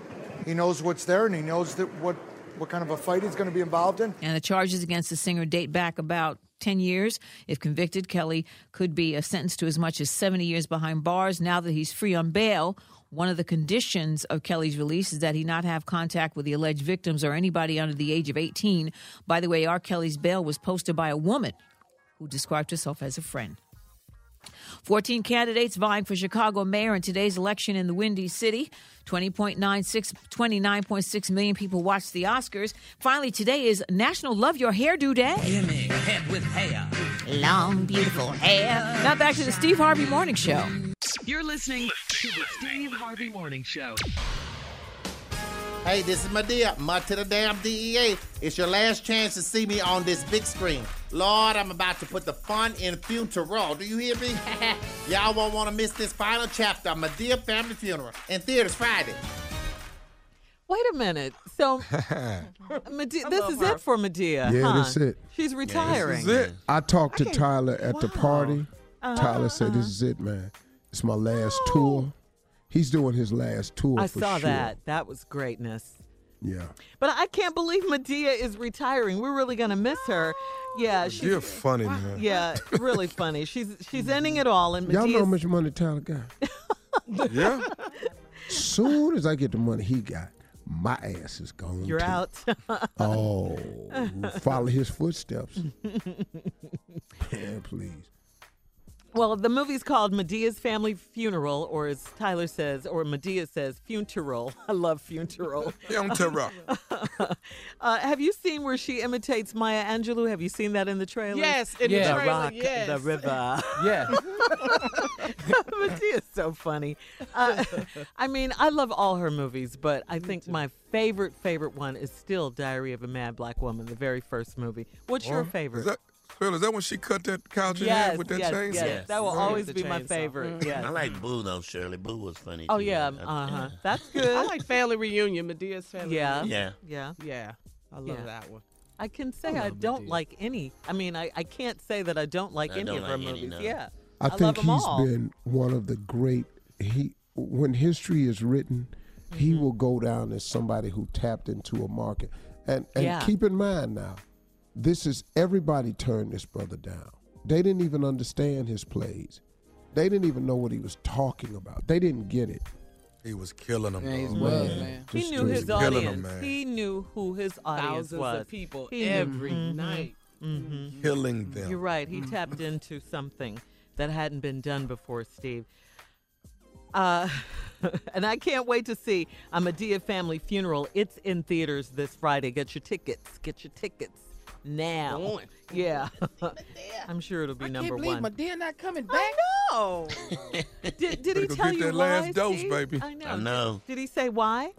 he knows what's there and he knows that what what kind of a fight he's going to be involved in. And the charges against the singer date back about 10 years. If convicted, Kelly could be sentenced to as much as 70 years behind bars. Now that he's free on bail, one of the conditions of Kelly's release is that he not have contact with the alleged victims or anybody under the age of 18. By the way, R. Kelly's bail was posted by a woman who described herself as a friend. 14 candidates vying for Chicago mayor in today's election in the Windy City. 20.96, 29.6 million people watched the Oscars. Finally, today is National Love Your Hairdo Day. Gimme head with hair. Long, beautiful hair. Now back to the Steve Harvey Morning Show. You're listening to the Steve Harvey Morning Show. Hey, this is Madea, mud to the damn DEA. It's your last chance to see me on this big screen. Lord, I'm about to put the fun in funeral. Do you hear me? Y'all won't want to miss this final chapter of Madea Family Funeral in theaters Friday. Wait a minute. So, Madea, this is it for Madea. Yeah, huh? that's it. She's retiring. I talked to Tyler at the party. Uh-huh, Tyler said, "This is it, man. It's my last tour." He's doing his last tour. I for saw sure. that. That was greatness. Yeah. But I can't believe Madea is retiring. We're really gonna miss her. Yeah, she's You're funny, man. yeah, really funny. She's she's ending it all, and Y'all know how much money Tyler got? yeah. Soon as I get the money he got, my ass is gone. you're too. out. Oh, follow his footsteps. yeah, please. Well, the movie's called Madea's Family Funeral, or as Tyler says, or Madea says, funeral. I love funeral. Funeral. uh, have you seen where she imitates Maya Angelou? Have you seen that in the trailer? Yes, in the the trailer, rock, yes. the river. Yeah. Madea's so funny. Uh, I mean, I love all her movies, but I think my favorite, favorite one is still Diary of a Mad Black Woman, the very first movie. What's your favorite? That, Phil, is that when she cut that couch in Yes, half with that yes, chainsaw? yes. That will Right. always The be my chainsaw. favorite. Yes. I like Boo though, Shirley. Boo was funny. Oh too. yeah, uh huh. That's good. I like Family Reunion, Madea's Family Yeah. Reunion. Yeah. Yeah. Yeah, I love Yeah. that one. I can say I, don't like any. I mean, I, I can't say that I don't like I any don't of her like any, movies. no. Yeah. I, love think 'em he's all. been one of the great. He when history is written, he Mm-hmm. will go down as somebody who tapped into a market. And and Yeah. keep in mind now, this is everybody turned this brother down. They didn't even understand his plays. They didn't even know what he was talking about. They didn't get it. He was killing them. Yeah, he's Man. man. He knew his killing 'em, audience. man. he knew who his audience Thousands was. of people He knew- every Mhm. night. Mhm. Killing them. You're right. He tapped into something that hadn't been done before, Steve. Uh, and I can't wait to see a Madea family funeral. It's in theaters this Friday. Get your tickets. Get your tickets now. On. Yeah. I'm sure it'll be I number can't believe one. Madea not coming back. No. did did he Better go tell get you that why? last dose, Steve? baby. I know. I know. Did he say why?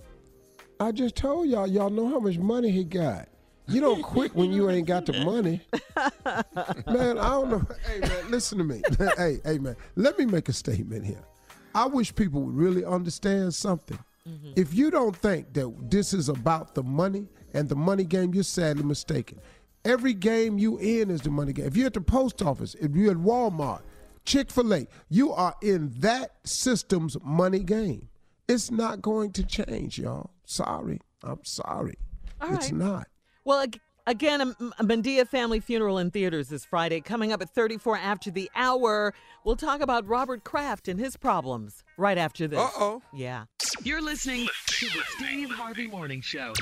I just told y'all, y'all know how much money he got. You don't quit when you ain't got the money. man, I don't know. Hey, man, listen to me. hey, hey, man, let me make a statement here. I wish people would really understand something. Mm-hmm. If you don't think that this is about the money and the money game, you're sadly mistaken. Every game you in is the money game. If you're at the post office, if you're at Walmart, Chick fil A, you are in that system's money game. It's not going to change, y'all. Sorry. I'm sorry. All it's right. not. Well, again, um, a, a Madea family funeral in theaters this Friday. Coming up at 34 after the hour, we'll talk about Robert Kraft and his problems right after this. Uh-oh. Yeah. You're listening to the Steve Harvey Morning Show.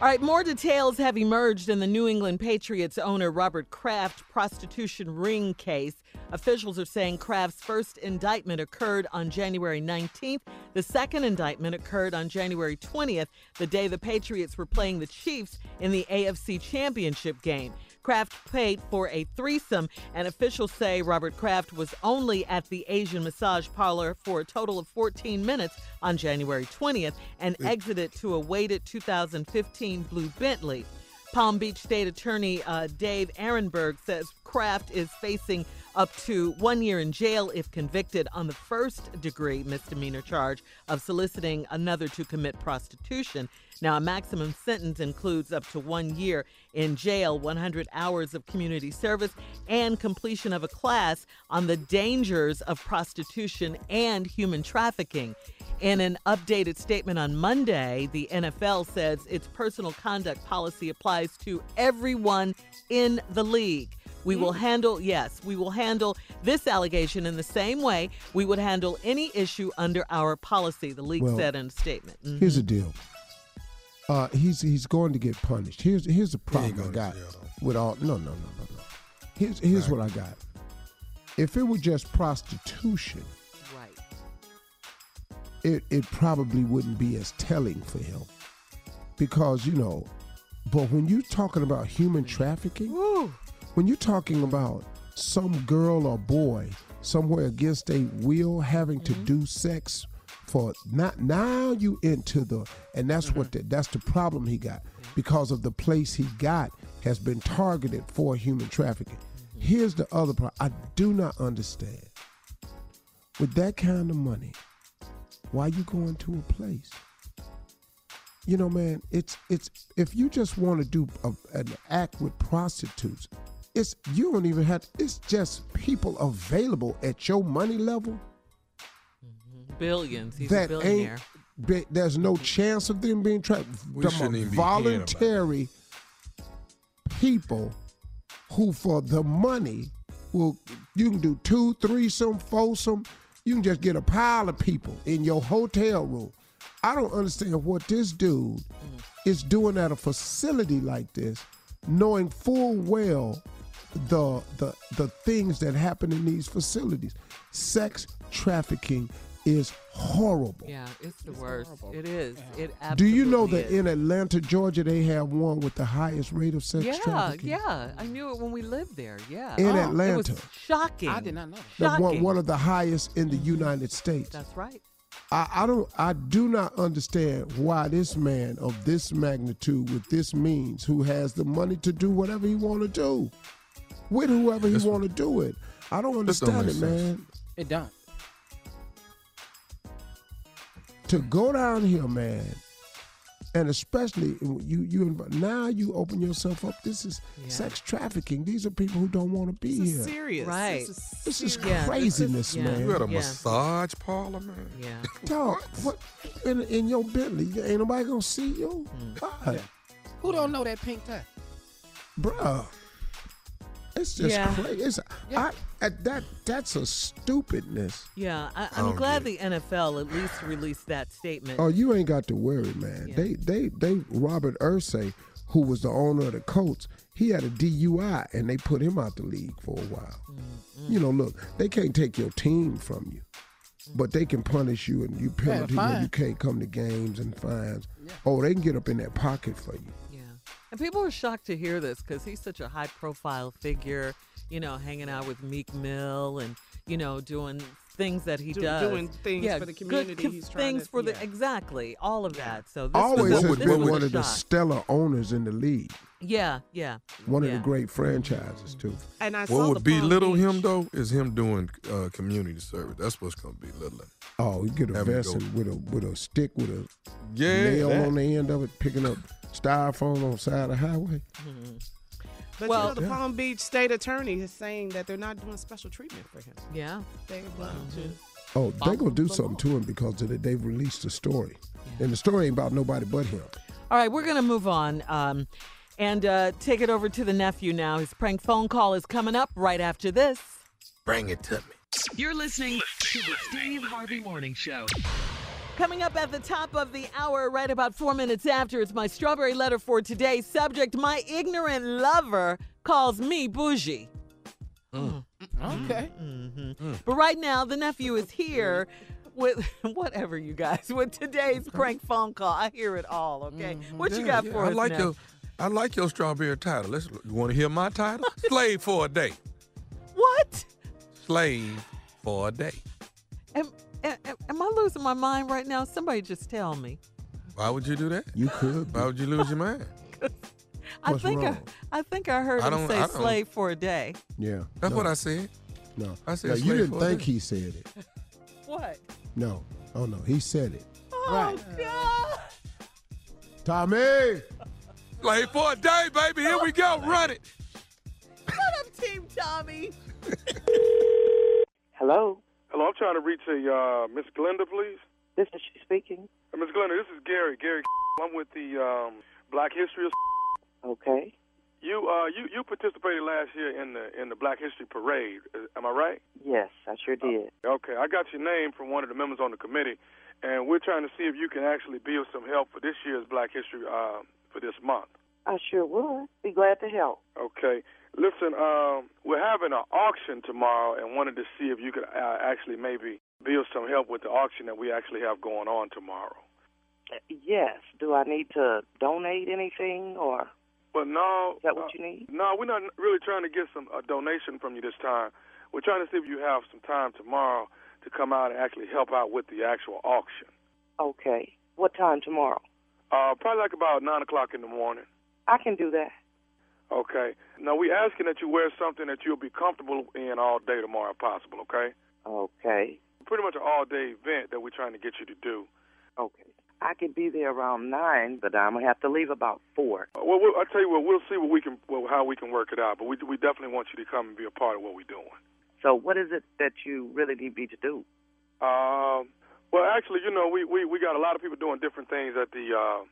All right, more details have emerged in the New England Patriots owner Robert Kraft prostitution ring case. Officials are saying Kraft's first indictment occurred on January 19th. The second indictment occurred on January 20th, the day the Patriots were playing the Chiefs in the AFC Championship game. Kraft paid for a threesome, and officials say Robert Kraft was only at the Asian massage parlor for a total of 14 minutes on January 20th and exited to a weighted 2015 blue Bentley. Palm Beach State Attorney uh, Dave Aronberg says Kraft is facing up to one year in jail if convicted on the first degree misdemeanor charge of soliciting another to commit prostitution. Now, a maximum sentence includes up to one year in jail, 100 hours of community service, and completion of a class on the dangers of prostitution and human trafficking. In an updated statement on Monday, the NFL says its personal conduct policy applies to everyone in the league. We will handle, yes, we will handle this allegation in the same way we would handle any issue under our policy, the league Well, said in a statement. Mhm. Here's the deal. Uh, he's he's going to get punished. Here's here's the problem I got with all. No, no, no, no, no. Here's here's what I got. If it were just prostitution, Right. it, it probably wouldn't be as telling for him. Because, you know, but when you're talking about human trafficking, when you're talking about some girl or boy somewhere against their will having to mm-hmm. do sex for not now you into the and that's what mm-hmm. the, that's the problem he got mm-hmm. because of the place he got has been targeted for human trafficking. Here's the other part I do not understand. With that kind of money, why you going to a place? You know, man, it's it's if you just want to do a, an act with prostitutes, it's you don't even have. It's just people available at your money level mm-hmm. Billions. He's a that billionaire. ain't. Be, there's no mm-hmm. chance of them being trapped. We Them shouldn't are even be hearing about it. voluntary people who, for the money, will you can do two, three, some, four, some. You can just get a pile of people in your hotel room. I don't understand what this dude mm. is doing at a facility like this, knowing full well the the the things that happen in these facilities. Sex trafficking is horrible. Yeah, it's the worst. It is. It absolutely Do you know absolutely that is. in Atlanta, Georgia, they have one with the highest rate of sex Yeah, trafficking? yeah. yeah. I knew it when we lived there. Yeah. In Oh, It Atlanta. was shocking. I did not know. The one, Shocking. one of the highest in the United States. That's right. I, I don't I do not understand why this man of this magnitude with this means who has the money to do whatever he want to do with whoever he want to do it. I don't This don't understand it, make sense. man. It don't. To go down here, man, and especially you you now you open yourself up. This is sex trafficking. These are people who don't want to be here. This here. is serious. Right. This is, This is serious. craziness, yeah. man. You at a Yeah. massage parlor, man? Yeah. Dog, what in, in your Bentley? Ain't nobody gonna see you, Mm. God, Who don't know that pink tie? bruh. It's just Yeah. crazy. It's, I, at that that's a stupidness. Yeah, I, I I'm don't glad the NFL at least released that statement. Oh, you ain't got to worry, man. Yeah. They they they Robert Irsay, who was the owner of the Colts, he had a DUI and they put him out the league for a while. Mm-hmm. You know, look, they can't take your team from you. But they can punish you and you penalty when fine. you can't come to games and fines. Oh, they can get up in that pocket for you. Yeah. And people were shocked to hear this because he's such a high profile figure, you know, hanging out with Meek Mill and, you know, doing things that he Do- does. doing things yeah, for the good community co- he's trying things to- for the exactly all of that. So this Always was, has been one of the stellar owners in the league. Yeah, yeah. One of the great franchises too. And I What saw would belittle Beach. him though is him doing uh, community service. That's what's gonna belittle him. Oh, you get a Having to vest with a with a stick with a Yeah, nail that. on the end of it, picking up styrofoam on the side of the highway. But Well- you know, the Palm Beach state attorney is saying that they're not doing special treatment for him. Yeah. They're going to. Oh, they're gonna do something to him because of the, they've released a story, and the story ain't about nobody but him. All right, we're going to move on um, and uh, take it over to the nephew now. His prank phone call is coming up right after this. Bring it to me. You're listening to the Steve Harvey Morning Show. Coming up at the top of the hour, right about four minutes after, it's my strawberry letter for today. Subject My ignorant lover calls me bougie. Okay. Mm-hmm. But right now, the nephew is here with whatever you guys with today's prank phone call. I hear it all. Okay, what you got yeah. for I us? like Neff? your I like your strawberry title. Let's you want to hear my title? Slave for a day. what? Slave for a day. Am, am, am I losing my mind right now? Somebody just tell me. Why would you do that? You could. Why would you lose your mind? I What's think I, wrong? I think I heard I him don't- say don't- slave for a day. Yeah, That's no, what I said. No, I said no, you slave didn't for a think day. he said it. What? No, oh no, he said it. Oh God! Tommy, Slave for a day, baby. Here we go. Run it. What up, Team Tommy? Hello. Hello. I'm trying to reach a uh, Miss Glenda, please. This is she speaking. Uh, Miss Glenda, this is Gary. Gary. I'm with the um, Black History. Okay. You uh, you you participated last year in the in the Black History Parade. Uh, Am I right? Yes, I sure did. Okay. I got your name from one of the members on the committee, and we're trying to see if you can actually be of some help for this year's Black History uh, for this month. I sure would. Be glad to help. Okay. Listen, um, we're having an auction tomorrow, and wanted to see if you could uh, actually maybe be of some help with the auction that we actually have going on tomorrow. Yes. Do I need to donate anything or? But no, Is that what you need? No, we're not really trying to get some a donation from you this time. We're trying to see if you have some time tomorrow to come out and actually help out with the actual auction. Okay. What time tomorrow? Uh, probably like about nine o'clock in the morning. I can do that. Okay. Now we're asking that you wear something that you'll be comfortable in all day tomorrow, if possible. Okay. Okay. Pretty much an all-day event that we're trying to get you to do. Okay. I could be there around nine, but I'm gonna have to leave about four. Uh, Well, we'll I'll tell you what. We'll see what we can, well, how we can work it out. But we we definitely want you to come and be a part of what we're doing. So what is it that you really need me to do? Um, well, actually, you know, we, we, we got a lot of people doing different things at the, uh,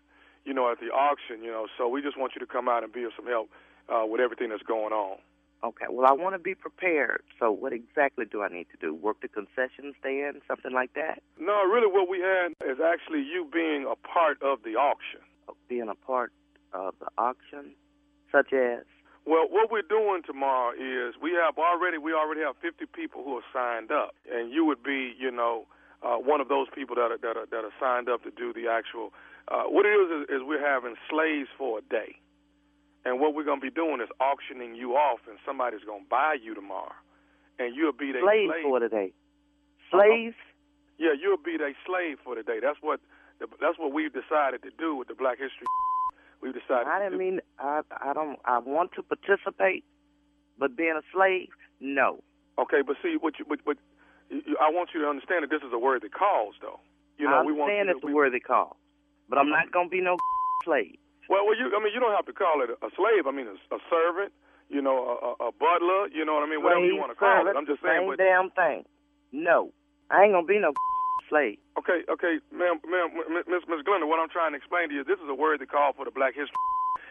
you know, at the auction, you know, so we just want you to come out and be of some help uh, with everything that's going on. Okay. Well, I want to be prepared. So what exactly do I need to do? Work the concession stand, something like that? No, really what we had is actually you being a part of the auction. Being a part of the auction, such as? Well, what we're doing tomorrow is we have already we already have 50 people who are signed up, and you would be, you know, uh, one of those people that are that are that are signed up to do the actual. Uh, what it is, is is we're having slaves for a day, and what we're going to be doing is auctioning you off, and somebody's going to buy you tomorrow, and you'll be their Slaves slave. for the day. Uh-huh. Slaves? Yeah, you'll be their slave for today. That's what the, that's what we've decided to do with the Black History. We've decided. I to didn't mean I I don't I want to participate, but being a slave, no. Okay, but see, what you, but, but I want you to understand that this is a worthy cause, though. You know, I we want understand to, it's a worthy cause, but I'm uh-huh. not gonna be no slave. Well, well, you, I mean, you don't have to call it a, slave. I mean, a, a servant. You know, a, a, a butler. You know what I mean? Whatever you want to call it. I'm just saying. Same But, damn thing. No, I ain't gonna be no slave. okay, okay, ma'am, ma'am, Miss Miss Glenda, what I'm trying to explain to you, this is a worthy call for the Black History,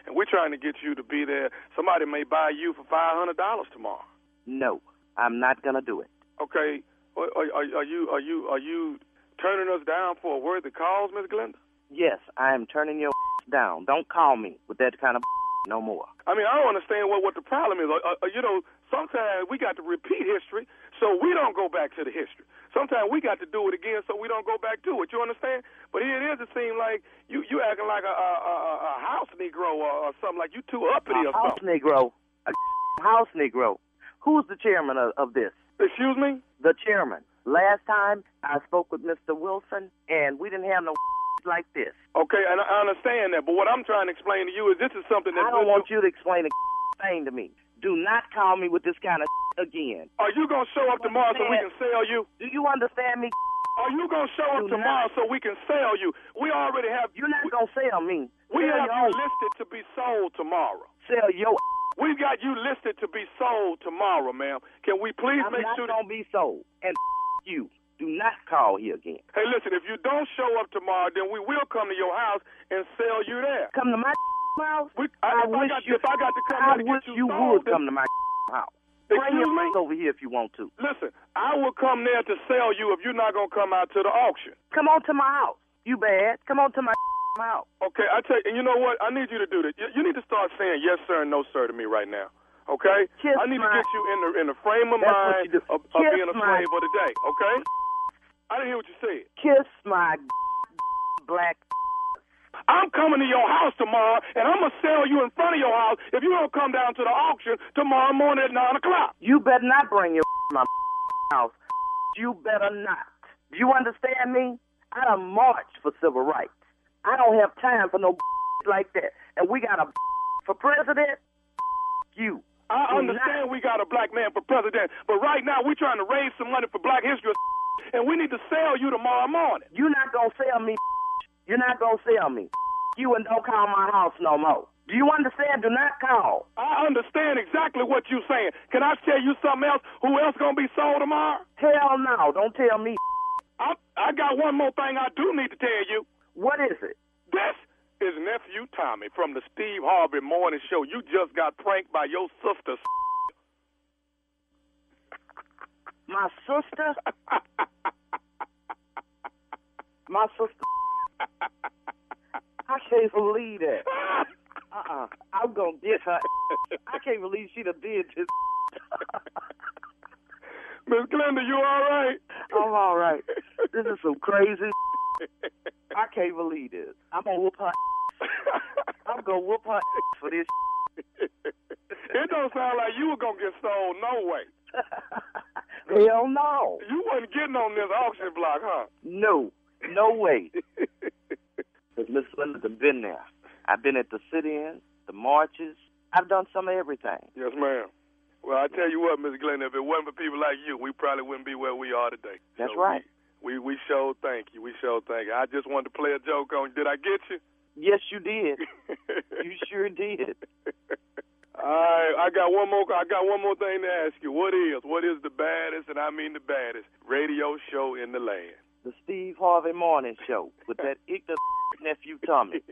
and we're trying to get you to be there. Somebody may buy you for five hundred dollars tomorrow. No, I'm not gonna do it. Okay, are, are, are you are you are you turning us down for a worthy cause, Miss Glenda? Yes, I am turning your down. Don't call me with that kind of no more. I mean, I don't understand what what the problem is. Uh, uh, you know, sometimes we got to repeat history, so we don't go back to the history. Sometimes we got to do it again, so we don't go back to it. You understand? But here it is. It seems like you you acting like a a, a, a house Negro or, or something like you too uppity A or house something. Negro, a house Negro. Who's the chairman of, of this? Excuse me? The chairman. Last time I spoke with Mr. Wilson, and we didn't have no like this. Okay, and I understand that. But what I'm trying to explain to you is this is something that I don't want you to explain a thing to me. Do not call me with this kind of again. Are you gonna show up tomorrow so we can sell you? Do you understand me? Are you gonna show up tomorrow so we can sell you? We already have. You're not gonna sell me. We Sell have you listed to be sold tomorrow. Sell your. We've got you listed to be sold tomorrow, ma'am. Can we please I'm make not sure? gonna be sold. And you. Do not call here again. Hey, listen. If you don't show up tomorrow, then we will come to your house and sell you there. Come to my house. We, I, if, I wish got, you. if I got to come I to wish get you, you would come to my house. Bring your me? over here if you want to. Listen, I will come there to sell you if you're not gonna come out to the auction. Come on to my house. You bad. Come on to my house. Okay, I tell you, and you know what? I need you to do this. You, you need to start saying yes sir and no sir to me right now. Okay? Kiss I need to get you in the in the frame of mind of, of being a slave of the day. Okay? I didn't hear what you said. Kiss my black. I'm coming to your house tomorrow, and I'm gonna sell you in front of your house if you don't come down to the auction tomorrow morning at nine o'clock. You better not bring your to my house. You better not. Do you understand me? I done marched for civil rights. I don't have time for no like that. And we got a for president. You. I understand we got a black man for president, but right now we're trying to raise some money for Black History, and we need to sell you tomorrow morning. You're not gonna sell me. You're not gonna sell me. You and don't call my house no more. Do you understand? Do not call. I understand exactly what you're saying. Can I tell you something else? Who else gonna be sold tomorrow? Hell no. Don't tell me. I I got one more thing I do need to tell you. What is it? This is nephew Tommy from the Steve Harvey Morning Show. You just got pranked by your sister. My sister? My sister? I can't believe that. Uh-uh. I'm gonna get her. I can't believe she done did this. Miss Glenda, you all right? I'm all right. This is some crazy. I can't believe this. I'm gonna whoop her. I'm gonna whoop her for this. It don't sound like you were gonna get sold no way. Hell no. You wasn't getting on this auction block, huh? No, no way. Because Miss Linda's been there. I've been at the sit-ins, the marches. I've done some of everything. Yes, ma'am. Well, I tell you what, Miss Glenda, if it wasn't for people like you, we probably wouldn't be where we are today. That's So right. We, we we sure thank you. We sure thank you. I just wanted to play a joke on you. Did I get you? Yes, you did. you sure did. All right, I got one more. I got one more thing to ask you. What is what is the baddest, and I mean the baddest, radio show in the land? The Steve Harvey Morning Show with that ignorant nephew Tommy.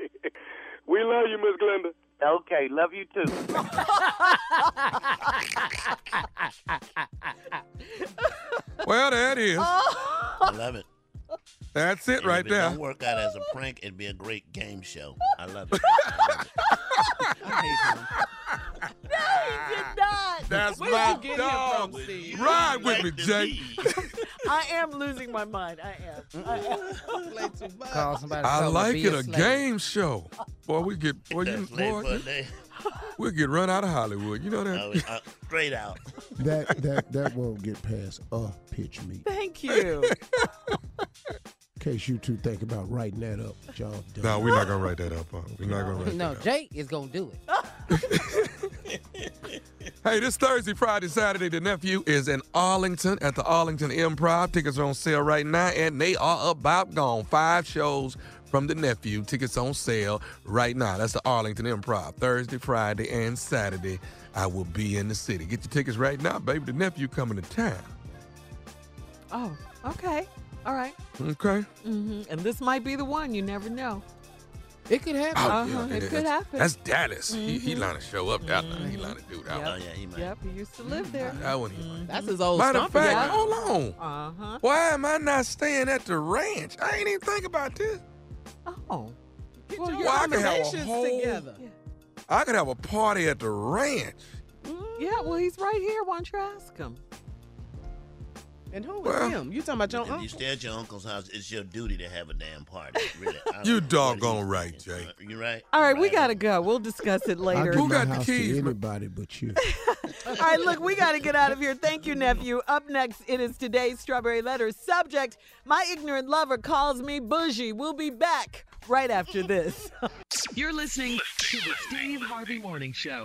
We love you, Miss Glenda. Okay, love you too. Well, there it is. I love it. That's it And right if it there. don't work out as a prank, it'd be a great game show. I love it. That's Where my did you get him dog. from, Ride with me, Jay. I am losing my mind. I am. I am. Call somebody. I tell them to like it, a slave. game show. Boy, we get boy, you, boy, you- we'll get run out of Hollywood. You know that? Oh, uh, straight out. That that that won't get past a pitch meet. Thank you. In case you two think about writing that up, y'all. done. No, we're not gonna write that up. Huh? We're not gonna write No, that up. Jake is gonna do it. Hey, this Thursday, Friday, Saturday, the nephew is in Arlington at the Arlington Improv. Tickets are on sale right now, and they are about gone. Five shows from the nephew. Tickets on sale right now. That's the Arlington Improv. Thursday, Friday, and Saturday. I will be in the city. Get your tickets right now, baby. The nephew coming to town. Oh, okay. All right. Okay. hmm And this might be the one. You never know. It could happen. Oh, Uh-huh, yeah, it that- could happen. That's Dallas. He, he Mhm. line to show up down there. He line to do that Yep. one. Oh, yeah, he might. Yep, he used to live there. That one he might. That's his old Matter of stomping fact, ground. hold on. Uh-huh. Why am I not staying at the ranch? I ain't even think about this. Oh. Get Well, your your Well, I can have a whole- together. I could have a party at the ranch. Yeah, well, he's right here. Why don't you ask him? And who is Well- him? You talking about your If you stay at your uncle's house, it's your duty to have a damn party. Really. You doggone he's right, thinking. Jay. You right? All right, we got to go. We'll discuss it later. Who got the house keys, to man? anybody but you. All right, look, we got to get out of here. Thank you, nephew. Up next, it is today's Strawberry Letters. Subject My ignorant lover calls me bougie. We'll be back right after this. You're listening to the Steve Harvey Morning Show.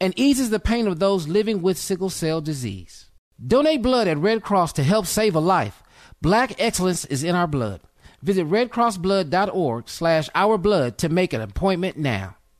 and eases the pain of those living with sickle cell disease. Donate blood at Red Cross to help save a life. Black excellence is in our blood. Visit redcrossblood.org slash our blood to make an appointment now.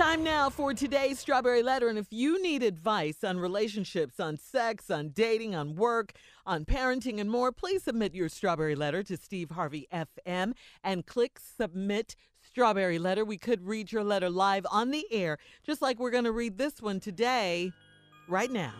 Time now for today's Strawberry Letter. And if you need advice on relationships, on sex, on dating, on work, on parenting, and more, please submit your Strawberry Letter to Steve Harvey FM and click Submit Strawberry Letter. We could read your letter live on the air, just like we're going to read this one today, right now.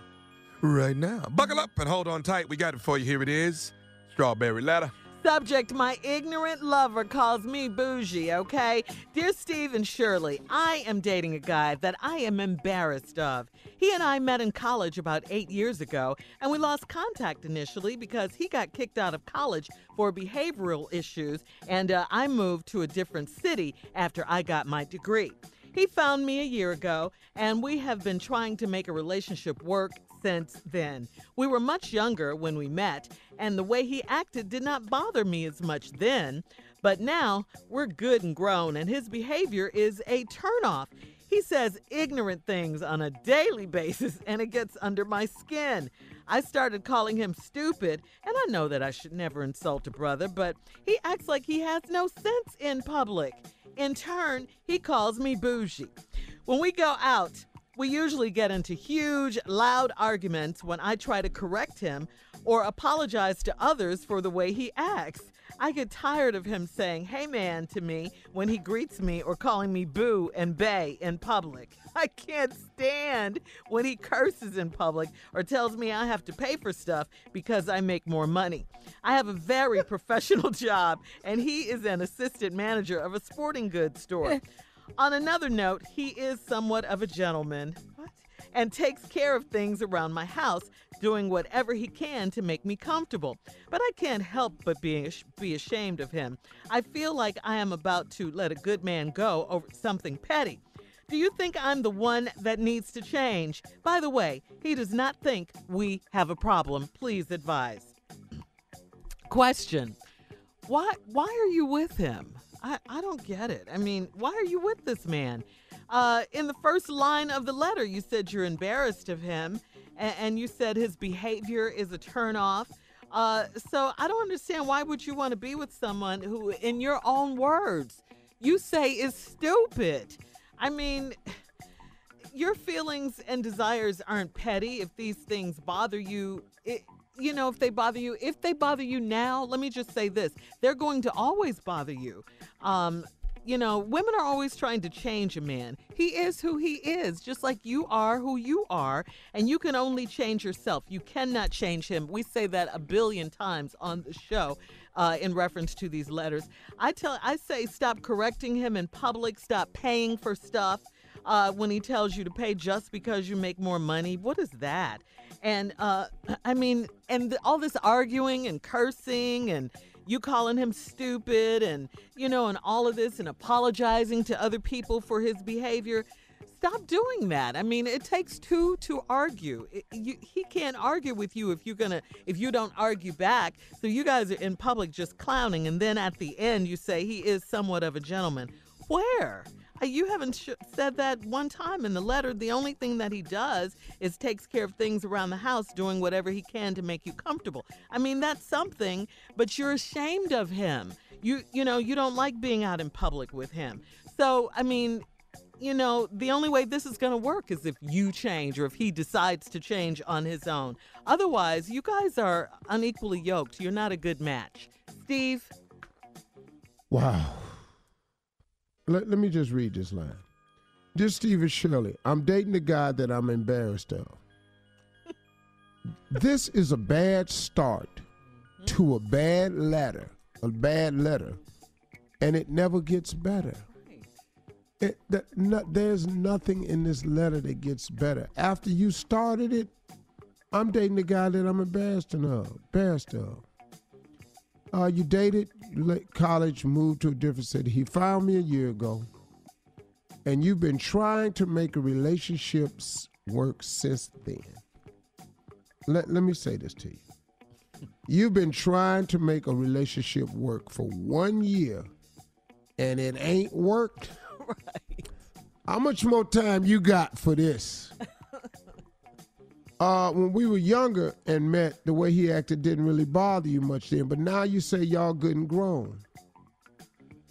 Right now. Buckle up and hold on tight. We got it for you. Here it is Strawberry Letter. Subject My ignorant lover calls me bougie, okay? Dear Steve and Shirley, I am dating a guy that I am embarrassed of. He and I met in college about eight years ago, and we lost contact initially because he got kicked out of college for behavioral issues, and uh, I moved to a different city after I got my degree. He found me a year ago, and we have been trying to make a relationship work since then. We were much younger when we met, and the way he acted did not bother me as much then. But now we're good and grown, and his behavior is a turnoff. He says ignorant things on a daily basis, and it gets under my skin. I started calling him stupid, and I know that I should never insult a brother, but he acts like he has no sense in public. In turn, he calls me bougie. When we go out, we usually get into huge, loud arguments when I try to correct him or apologize to others for the way he acts. I get tired of him saying, hey man, to me when he greets me or calling me boo and bay in public. I can't stand when he curses in public or tells me I have to pay for stuff because I make more money. I have a very professional job, and he is an assistant manager of a sporting goods store. On another note, he is somewhat of a gentleman. And takes care of things around my house, doing whatever he can to make me comfortable. But I can't help but be, be ashamed of him. I feel like I am about to let a good man go over something petty. Do you think I'm the one that needs to change? By the way, he does not think we have a problem. Please advise. Question Why, why are you with him? I, I don't get it. I mean, why are you with this man? Uh, in the first line of the letter, you said you're embarrassed of him, and, and you said his behavior is a turnoff. Uh, so I don't understand why would you want to be with someone who, in your own words, you say is stupid. I mean, your feelings and desires aren't petty if these things bother you. It, you know, if they bother you, if they bother you now, let me just say this they're going to always bother you. Um, you know, women are always trying to change a man. He is who he is, just like you are who you are, and you can only change yourself. You cannot change him. We say that a billion times on the show. Uh, in reference to these letters, I tell, I say, stop correcting him in public. Stop paying for stuff uh, when he tells you to pay just because you make more money. What is that? And uh, I mean, and all this arguing and cursing and you calling him stupid and, you know, and all of this and apologizing to other people for his behavior. Stop doing that. I mean, it takes two to argue. It, you, he can't argue with you if you're gonna if you don't argue back. So you guys are in public just clowning, and then at the end you say he is somewhat of a gentleman. Where? You haven't sh- said that one time in the letter. The only thing that he does is takes care of things around the house, doing whatever he can to make you comfortable. I mean, that's something, but you're ashamed of him. You you know, you don't like being out in public with him. So, I mean, you know, the only way this is going to work is if you change or if he decides to change on his own. Otherwise, you guys are unequally yoked. You're not a good match. Steve, Wow. Let, let me just read this line. Dear Stephen Shirley, I'm dating a guy that I'm embarrassed of. this is a bad start to a bad letter, a bad letter, and it never gets better. It, that, no, there's nothing in this letter that gets better. After you started it, I'm dating a guy that I'm embarrassed of. Embarrassed of. Uh, you dated, college, moved to a different city. He found me a year ago, and you've been trying to make a relationship work since then. Let, let me say this to you. You've been trying to make a relationship work for one year, and it ain't worked. right. How much more time you got for this? Uh, when we were younger and met, the way he acted didn't really bother you much then. But now you say y'all good and grown.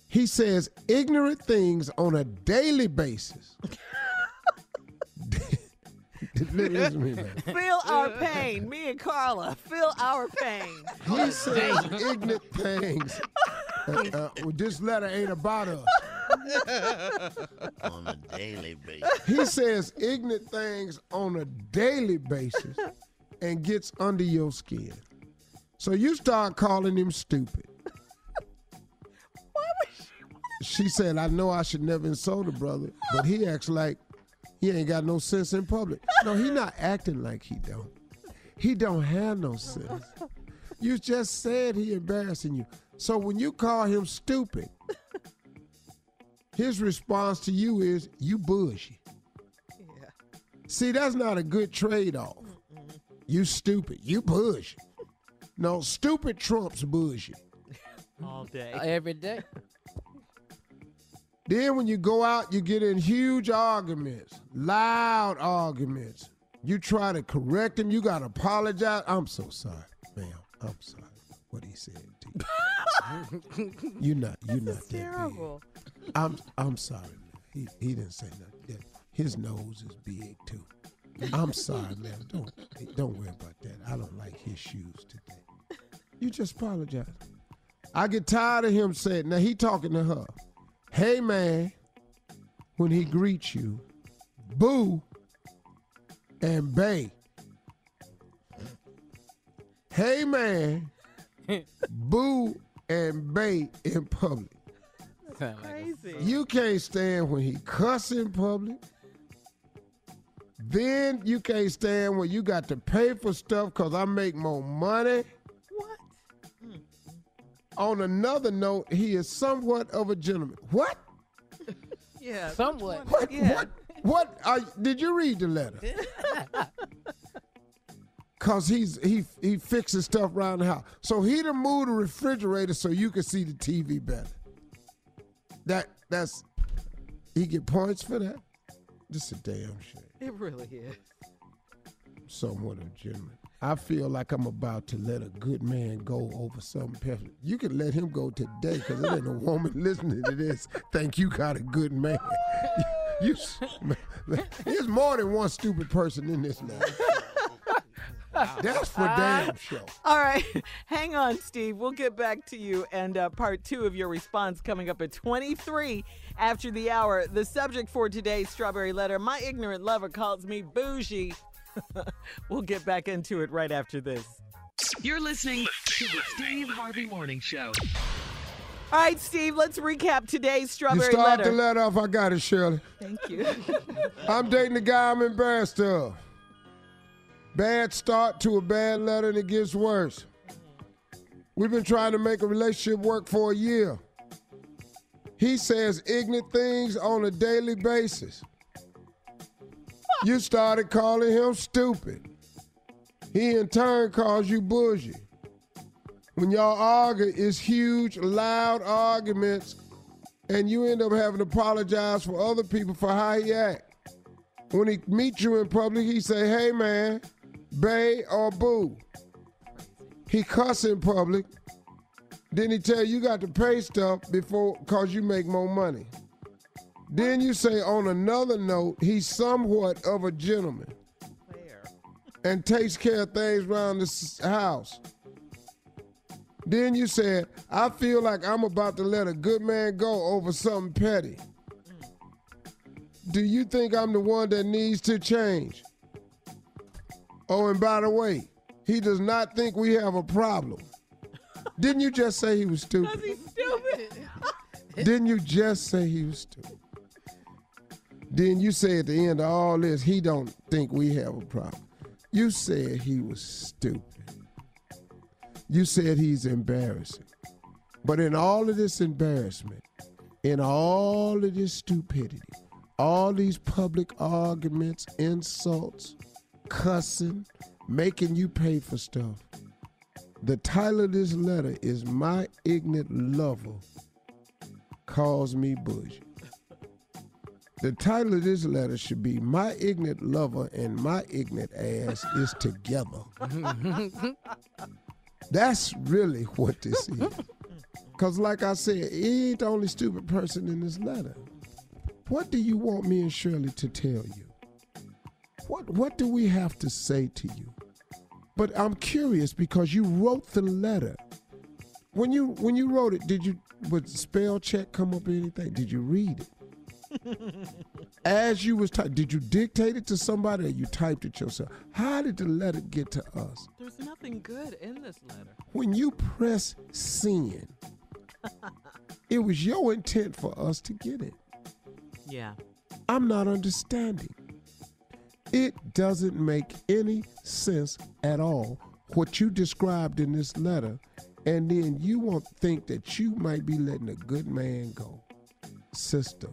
He says ignorant things on a daily basis. Me, feel our pain. Me and Carla, feel our pain. He says ignorant things. Uh, uh, well, this letter ain't about us. on a daily basis. He says ignorant things on a daily basis and gets under your skin. So you start calling him stupid. She said, I know I should never insult a brother, but he acts like he ain't got no sense in public. No, he not acting like he don't. He don't have no sense. You just said he embarrassing you. So when you call him stupid, his response to you is you bushy. See, that's not a good trade-off. You stupid. You bushy. No, stupid trumps bushy. All day. Every day. Then when you go out, you get in huge arguments, loud arguments. You try to correct him. You got to apologize. I'm so sorry, ma'am. I'm sorry. What he said to you. you're not. You're not that Terrible. big. I'm. I'm sorry. Man. He he didn't say nothing. Yeah, His nose is big too. I'm sorry, man. Don't don't worry about that. I don't like his shoes today. You just apologize. I get tired of him saying. Now he talking to her. Hey man, when he greets you, boo and bay. Hey man, boo and bay in public. Crazy. You can't stand when he cuss in public. Then you can't stand when you got to pay for stuff because I make more money. What? On another note, he is somewhat of a gentleman. What? Yeah. Somewhat. What? Yeah. What? What? Are, did you read the letter? Cause he's he he fixes stuff around the house. So he done moved the refrigerator so you can see the TV better. That that's he get points for that. Just a damn shame. It really is. Somewhat of a gentleman. I feel like I'm about to let a good man go over something perfect. You can let him go today because there ain't a woman listening to this think you got a good man. You, you- there's more than one stupid person in this now. That's for damn sure. All right. Hang on, Steve. We'll get back to you and uh, part two of your response coming up at 23 after the hour. The subject for today's Strawberry Letter My ignorant lover calls me bougie. we'll get back into it right after this. You're listening to the Steve Harvey Morning Show. All right, Steve, let's recap today's strawberry You Strawberry start Letter. the letter off. I got it, Shirley. Thank you. I'm dating a guy I'm embarrassed of. Bad start to a bad letter and it gets worse. We've been trying to make a relationship work for a year. He says ignorant things on a daily basis. You started calling him stupid. He in turn calls you bougie. When y'all argue, it's huge, loud arguments and you end up having to apologize for other people for how he act. When he meet you in public, he say, "Hey man, bay or boo." He cuss in public. Then he tell you you got to pay stuff before cause you make more money. Then you say on another note, he's somewhat of a gentleman. And takes care of things around the house. Then you said, I feel like I'm about to let a good man go over something petty. Do you think I'm the one that needs to change? Oh, and by the way, he does not think we have a problem. Didn't you just say he was stupid? He's stupid. Didn't you just say he was stupid? Then you say at the end of all this, he don't think we have a problem. You said he was stupid. You said he's embarrassing. But in all of this embarrassment, in all of this stupidity, all these public arguments, insults, cussing, making you pay for stuff, the title of this letter is My Ignorant Lover Calls Me Bush. The title of this letter should be My Ignorant Lover and My Ignorant Ass is Together. That's really what this is. Because, like I said, he ain't the only stupid person in this letter. What do you want me and Shirley to tell you? What, what do we have to say to you? But I'm curious because you wrote the letter. When you when you wrote it, did you would spell check come up or anything? Did you read it? As you was typing, did you dictate it to somebody or you typed it yourself? How did the letter get to us? There's nothing good in this letter. When you press send, it was your intent for us to get it. Yeah. I'm not understanding. It doesn't make any sense at all what you described in this letter, and then you won't think that you might be letting a good man go. Sister,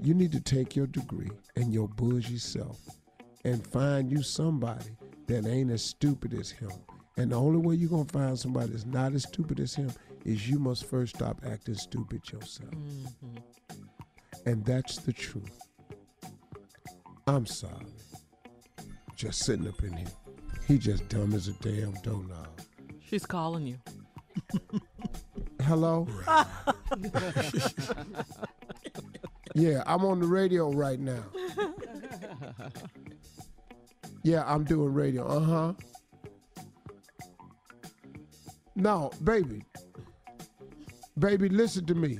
you need to take your degree and your bougie self and find you somebody that ain't as stupid as him. And the only way you're gonna find somebody that's not as stupid as him is you must first stop acting stupid yourself. Mm-hmm. And that's the truth. I'm sorry. Just sitting up in here. He just dumb as a damn doorknob. She's calling you. Hello? yeah, I'm on the radio right now. Yeah, I'm doing radio. Uh huh. No, baby. Baby, listen to me.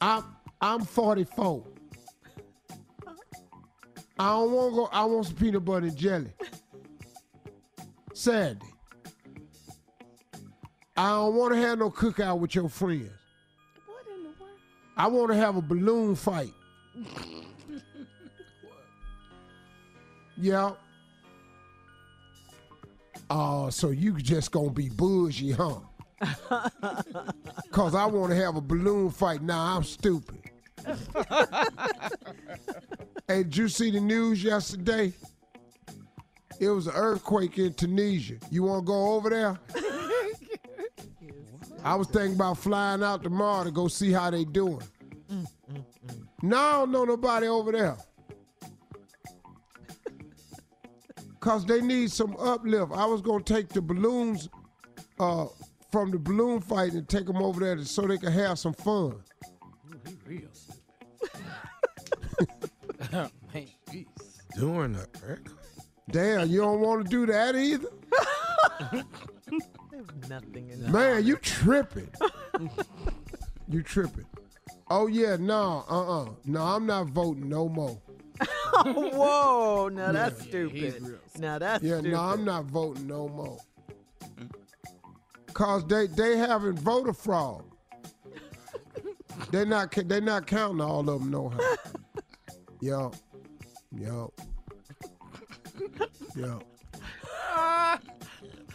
I'm I'm 44. I don't want go. I want some peanut butter and jelly. Saturday. I don't want to have no cookout with your friends. What in the world? I want to have a balloon fight. yeah. Oh, so you just gonna be bougie, huh? Cause I want to have a balloon fight. Now I'm stupid. hey, did you see the news yesterday? It was an earthquake in Tunisia. You want to go over there? I was thinking about flying out tomorrow to go see how they doing. No, I don't know nobody over there. Cause they need some uplift. I was gonna take the balloons uh, from the balloon fight and take them over there so they can have some fun. Man, jeez. During the earthquake. Damn, you don't want to do that either? There's nothing in Man, you tripping. you tripping. Oh yeah, no, uh-uh. No, I'm not voting no more. Oh, whoa, now that's Yeah, stupid. Now that's yeah, stupid. no, I'm not voting no more. Cause they they having voter fraud. They're not ca- they not counting all of them no how. Yo, yo, yo.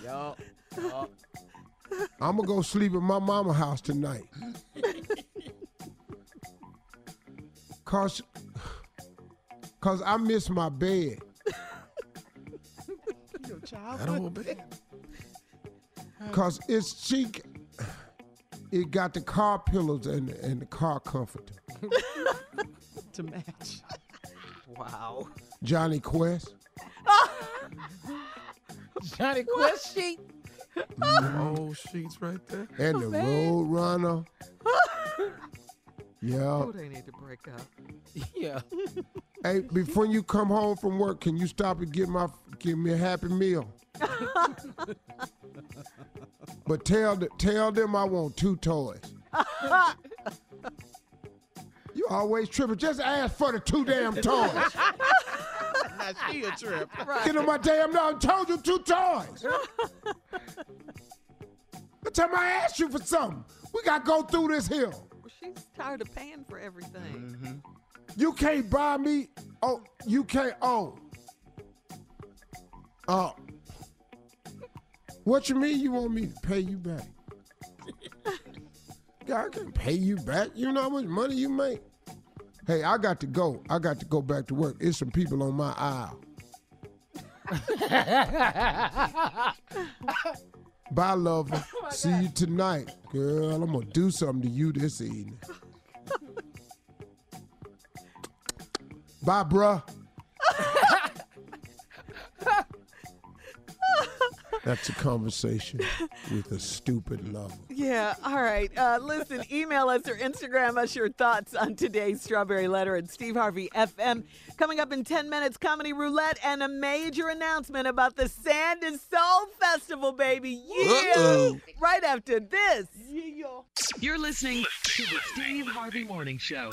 Y'all. y'all. I'm gonna go sleep at my mama house tonight. Cause, cause I miss my bed. Your child. That old bed. Cause it's she. It got the car pillows and and the car comforter. to match. Wow. Jonny Quest. Jonny Quest sheet. Oh, sheets right there. And the Road Runner. Yeah. Oh, they need to break up. Yeah. Hey, before you come home from work, can you stop and get my give me a happy meal? but tell tell them I want two toys. You always tripping. Just ask for the two damn toys. now she a trip. Get on my damn nerve. I told you two toys. The time I asked you for something, we got to go through this hill. She's tired of paying for everything. Mm-hmm. You can't buy me. Oh, you can't. Oh. Oh. What you mean you want me to pay you back? God, I can pay you back. You know how much money you make? Hey, I got to go. I got to go back to work. It's some people on my aisle. Bye, lover. Oh, See you tonight. Girl, I'm going to do something to you this evening. Bye, bruh. That's a conversation with a stupid lover. Yeah, all right. Uh, listen, email us or Instagram us your thoughts on today's Strawberry Letter at Steve Harvey FM. Coming up in 10 minutes, Comedy Roulette and a major announcement about the Sand and Soul Festival, baby. Yeah! Uh-oh. Right after this. You're listening to the Steve Harvey Morning Show.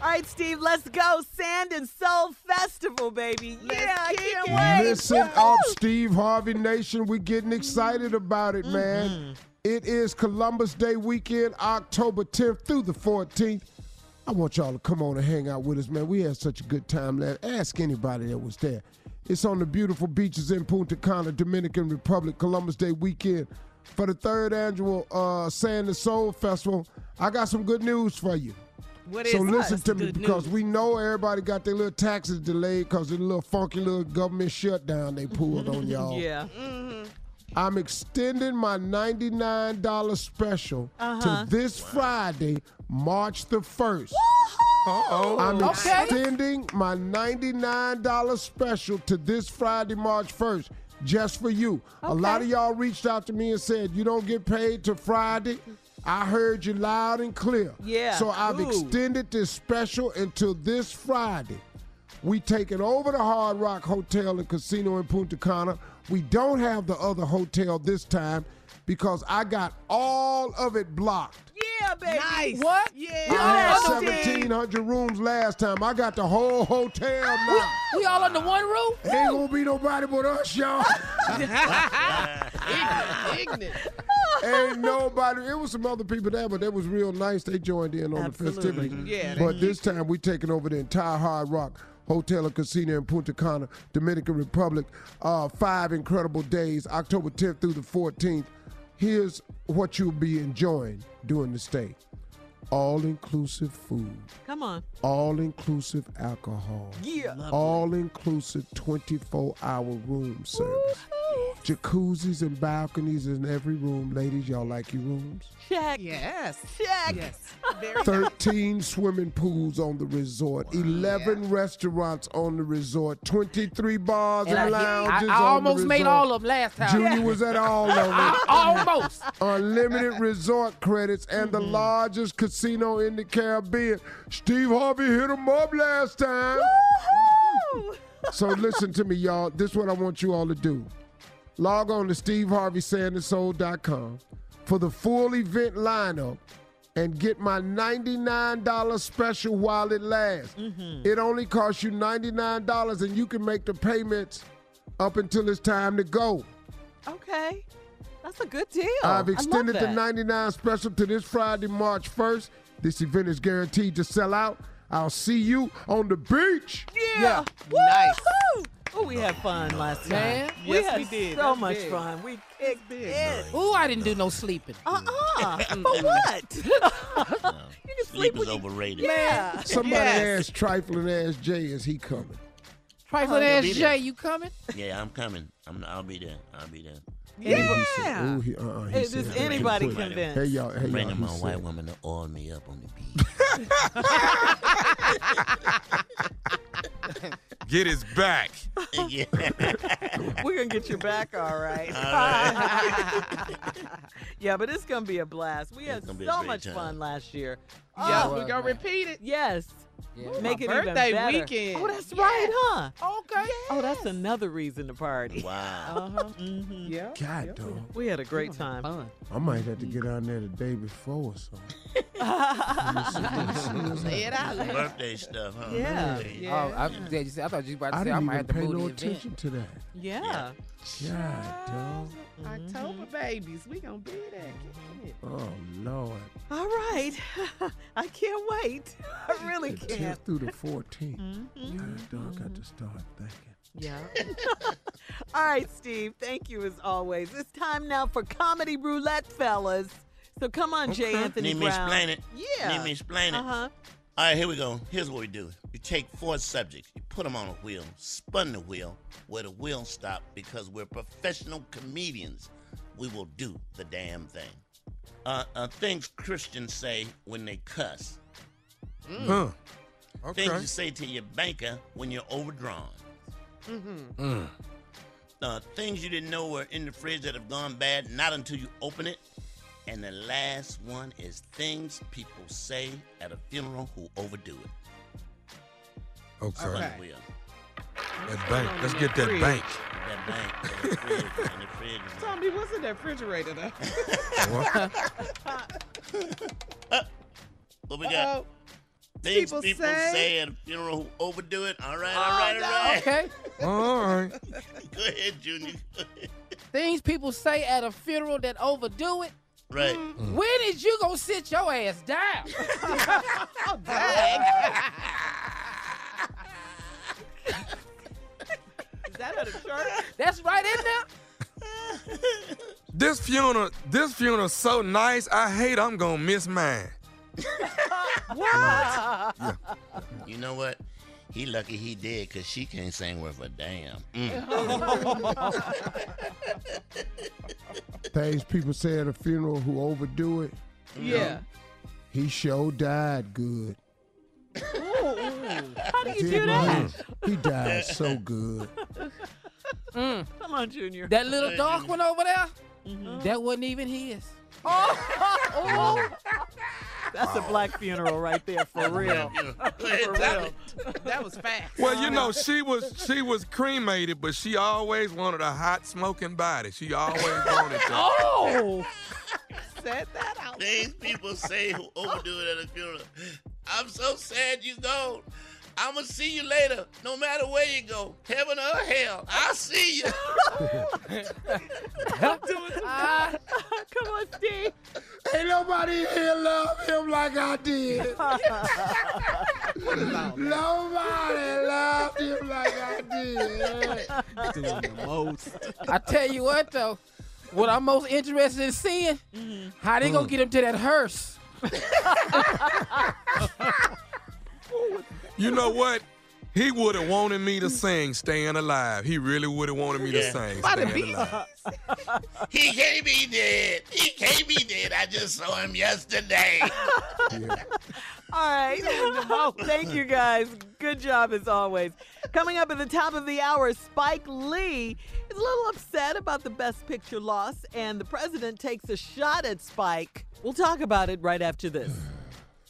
All right, Steve, let's go. Sand and Soul Festival, baby. yeah, I can't wait. Listen up, Steve Harvey Nation. We're getting excited about it, man. Mm-hmm. It is Columbus Day weekend, October 10th through the 14th. I want y'all to come on and hang out with us, man. We had such a good time last. Ask anybody that was there. It's on the beautiful beaches in Punta Cana, Dominican Republic, Columbus Day weekend. For the third annual uh, Sand and Soul Festival, I got some good news for you. What so listen us? to me Good because news. we know everybody got their little taxes delayed because of the little funky little government shutdown they pulled on y'all. Yeah. I'm extending my $99 special Uh-huh. to this Friday, March the 1st. Uh-oh. I'm Okay. extending my $99 special to this Friday, March 1st, just for you. A lot of y'all reached out to me and said, You don't get paid till Friday. I heard you loud and clear. Yeah. So I've Ooh. extended this special until this Friday. We taking over the Hard Rock Hotel and Casino in Punta Cana. We don't have the other hotel this time because I got all of it blocked. Yeah, baby. Nice. What? Yeah. I had Oh, 1,700 rooms last time. I got the whole hotel now. We all under one roof? Ain't gonna be nobody but us, y'all. Ignorant. Ain't nobody. It was some other people there, but they was real nice. They joined in on Absolutely. the festivities. Yeah, But this time we taking over the entire Hard Rock Hotel and Casino in Punta Cana, Dominican Republic. Uh, five incredible days, October 10th through the 14th. Here's what you'll be enjoying during the stay. All inclusive food. Come on. All inclusive alcohol. Yeah. All inclusive 24 hour room service. Jacuzzis and balconies in every room. Ladies, y'all like your rooms? Check. Yes. Check. Yes. Very 13 swimming pools on the resort, 11 restaurants on the resort, 23 bars and, And I, I, lounges I on almost the made all of them last time. Junior was at all of them. Almost. Unlimited resort credits and the mm-hmm. largest casino in the Caribbean. Steve Harvey hit him up last time. So listen to me, y'all. This is what I want you all to do. Log on to SteveHarveySandandSoul.com for the full event lineup and get my $99 special while it lasts. Mm-hmm. It only costs you $99 and you can make the payments up until it's time to go. Okay. That's a good deal. I've extended love the that. 99 special to this Friday, March 1st. This event is guaranteed to sell out. I'll see you on the beach. Yeah. Nice. Woo! Oh, we had fun last time. Man. we Yes, had we did. so That's much big. fun. We kicked big, it. Ooh, I didn't do no sleeping. Uh-uh. For what? you can sleep Sleep is with overrated. Yeah. Somebody Yes. asked trifling ass Jay, is he coming? Trifling I'll ass. Jay, you coming? Yeah, I'm coming. I'm, I'll be there. I'll be there. Yeah. Ooh, he, uh-uh, he Hey, said anybody put- convince? Hey y'all, hey bringing y'all. my he white woman to oil me up on the beach. Get his back. Yeah. We're gonna get your back, all right. yeah, but it's gonna be a blast. We had gonna be a so much time. fun last year. Oh, yeah, Oh, we gonna repeat it. Yes. Yeah. Make My it even birthday better. weekend. Oh, that's right, huh? Okay. Oh, that's another reason to party. Wow. Uh-huh. hmm Yeah. God, dog. We had a great time. I might have to get on there the day before or something. Say it out loud. Birthday stuff, huh? Yeah. Really? Oh, I, yeah, you said- I thought you were about to I say I didn't might even have to pay move no the event. attention to that. Yeah. God, dog. October babies. We gonna be there. Get it. Oh Lord. All right. I can't wait. I really The can't. 10th through the 14th. Mhm. God, dog, got to start thinking. Yeah. All right, Steve. Thank you as always. It's time now for comedy roulette, fellas. So come on, Jay Okay. Anthony Need me explain it? Yeah. Need me explain it? Uh huh. All right, here we go. Here's what we do. You take four subjects, you put them on a wheel, spin the wheel where the wheel stop because we're professional comedians. We will do the damn thing. Uh, uh, things Christians say when they cuss. Huh. Things you say to your banker when you're overdrawn. Mm-hmm. Mm. Uh, things you didn't know were in the fridge that have gone bad, not until you open it. And the last one is things people say at a funeral who overdo it. Okay. Spin the Okay. That bank. Let's get that bank. That bank in the fridge, in the fridge. Tommy, what's in that refrigerator though? Uh, what we got? Uh-oh. Things people people, say- say... at a funeral who overdo it. All right, Oh, all right, all oh, no. right. Okay. All right. Go ahead, Junior. Go ahead. Things people say at a funeral that overdo it. Right. Mm-hmm. Mm-hmm. When is you gonna sit your ass down? oh, dang. Is that at a church? That's right in there. This funeral, this funeral so nice. I hate I'm gonna miss mine. What? You know what? He lucky he did because she can't sing worth a damn. Things people say at a funeral who overdo it. Yeah. He sure died good. How do you Did do that? He died so good. Come on, Junior. That little dark one over there, Mm-hmm. that wasn't even his. Oh. That's a black funeral right there, for real. For real. That, that was fast. Well, you know, she was she was cremated, but she always wanted a hot smoking body. She always wanted that. Oh. Said that out. Things people say who overdo it at a funeral. I'm so sad you gone. I'ma see you later, no matter where you go, heaven or hell. I'll see you. Ah, Come on, Steve. Ain't nobody here love him like I did. nobody loved him like I did. Doing the most. I tell you what though, what I'm most interested in seeing, how they gonna get him to that hearse. You know what? He would have wanted me to sing "Staying Alive." He really would have wanted me to sing By the "Staying beat. Alive." He can't be dead. He can't be dead. I just saw him yesterday. All right. Thank you guys. Good job as always. Coming up at the top of the hour, Spike Lee is a little upset about the Best Picture loss, and the president takes a shot at Spike. We'll talk about it right after this.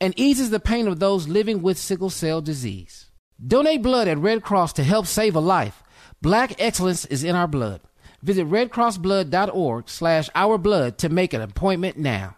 and eases the pain of those living with sickle cell disease. Donate blood at Red Cross to help save a life. Black excellence is in our blood. Visit redcrossblood.org slash ourblood to make an appointment now.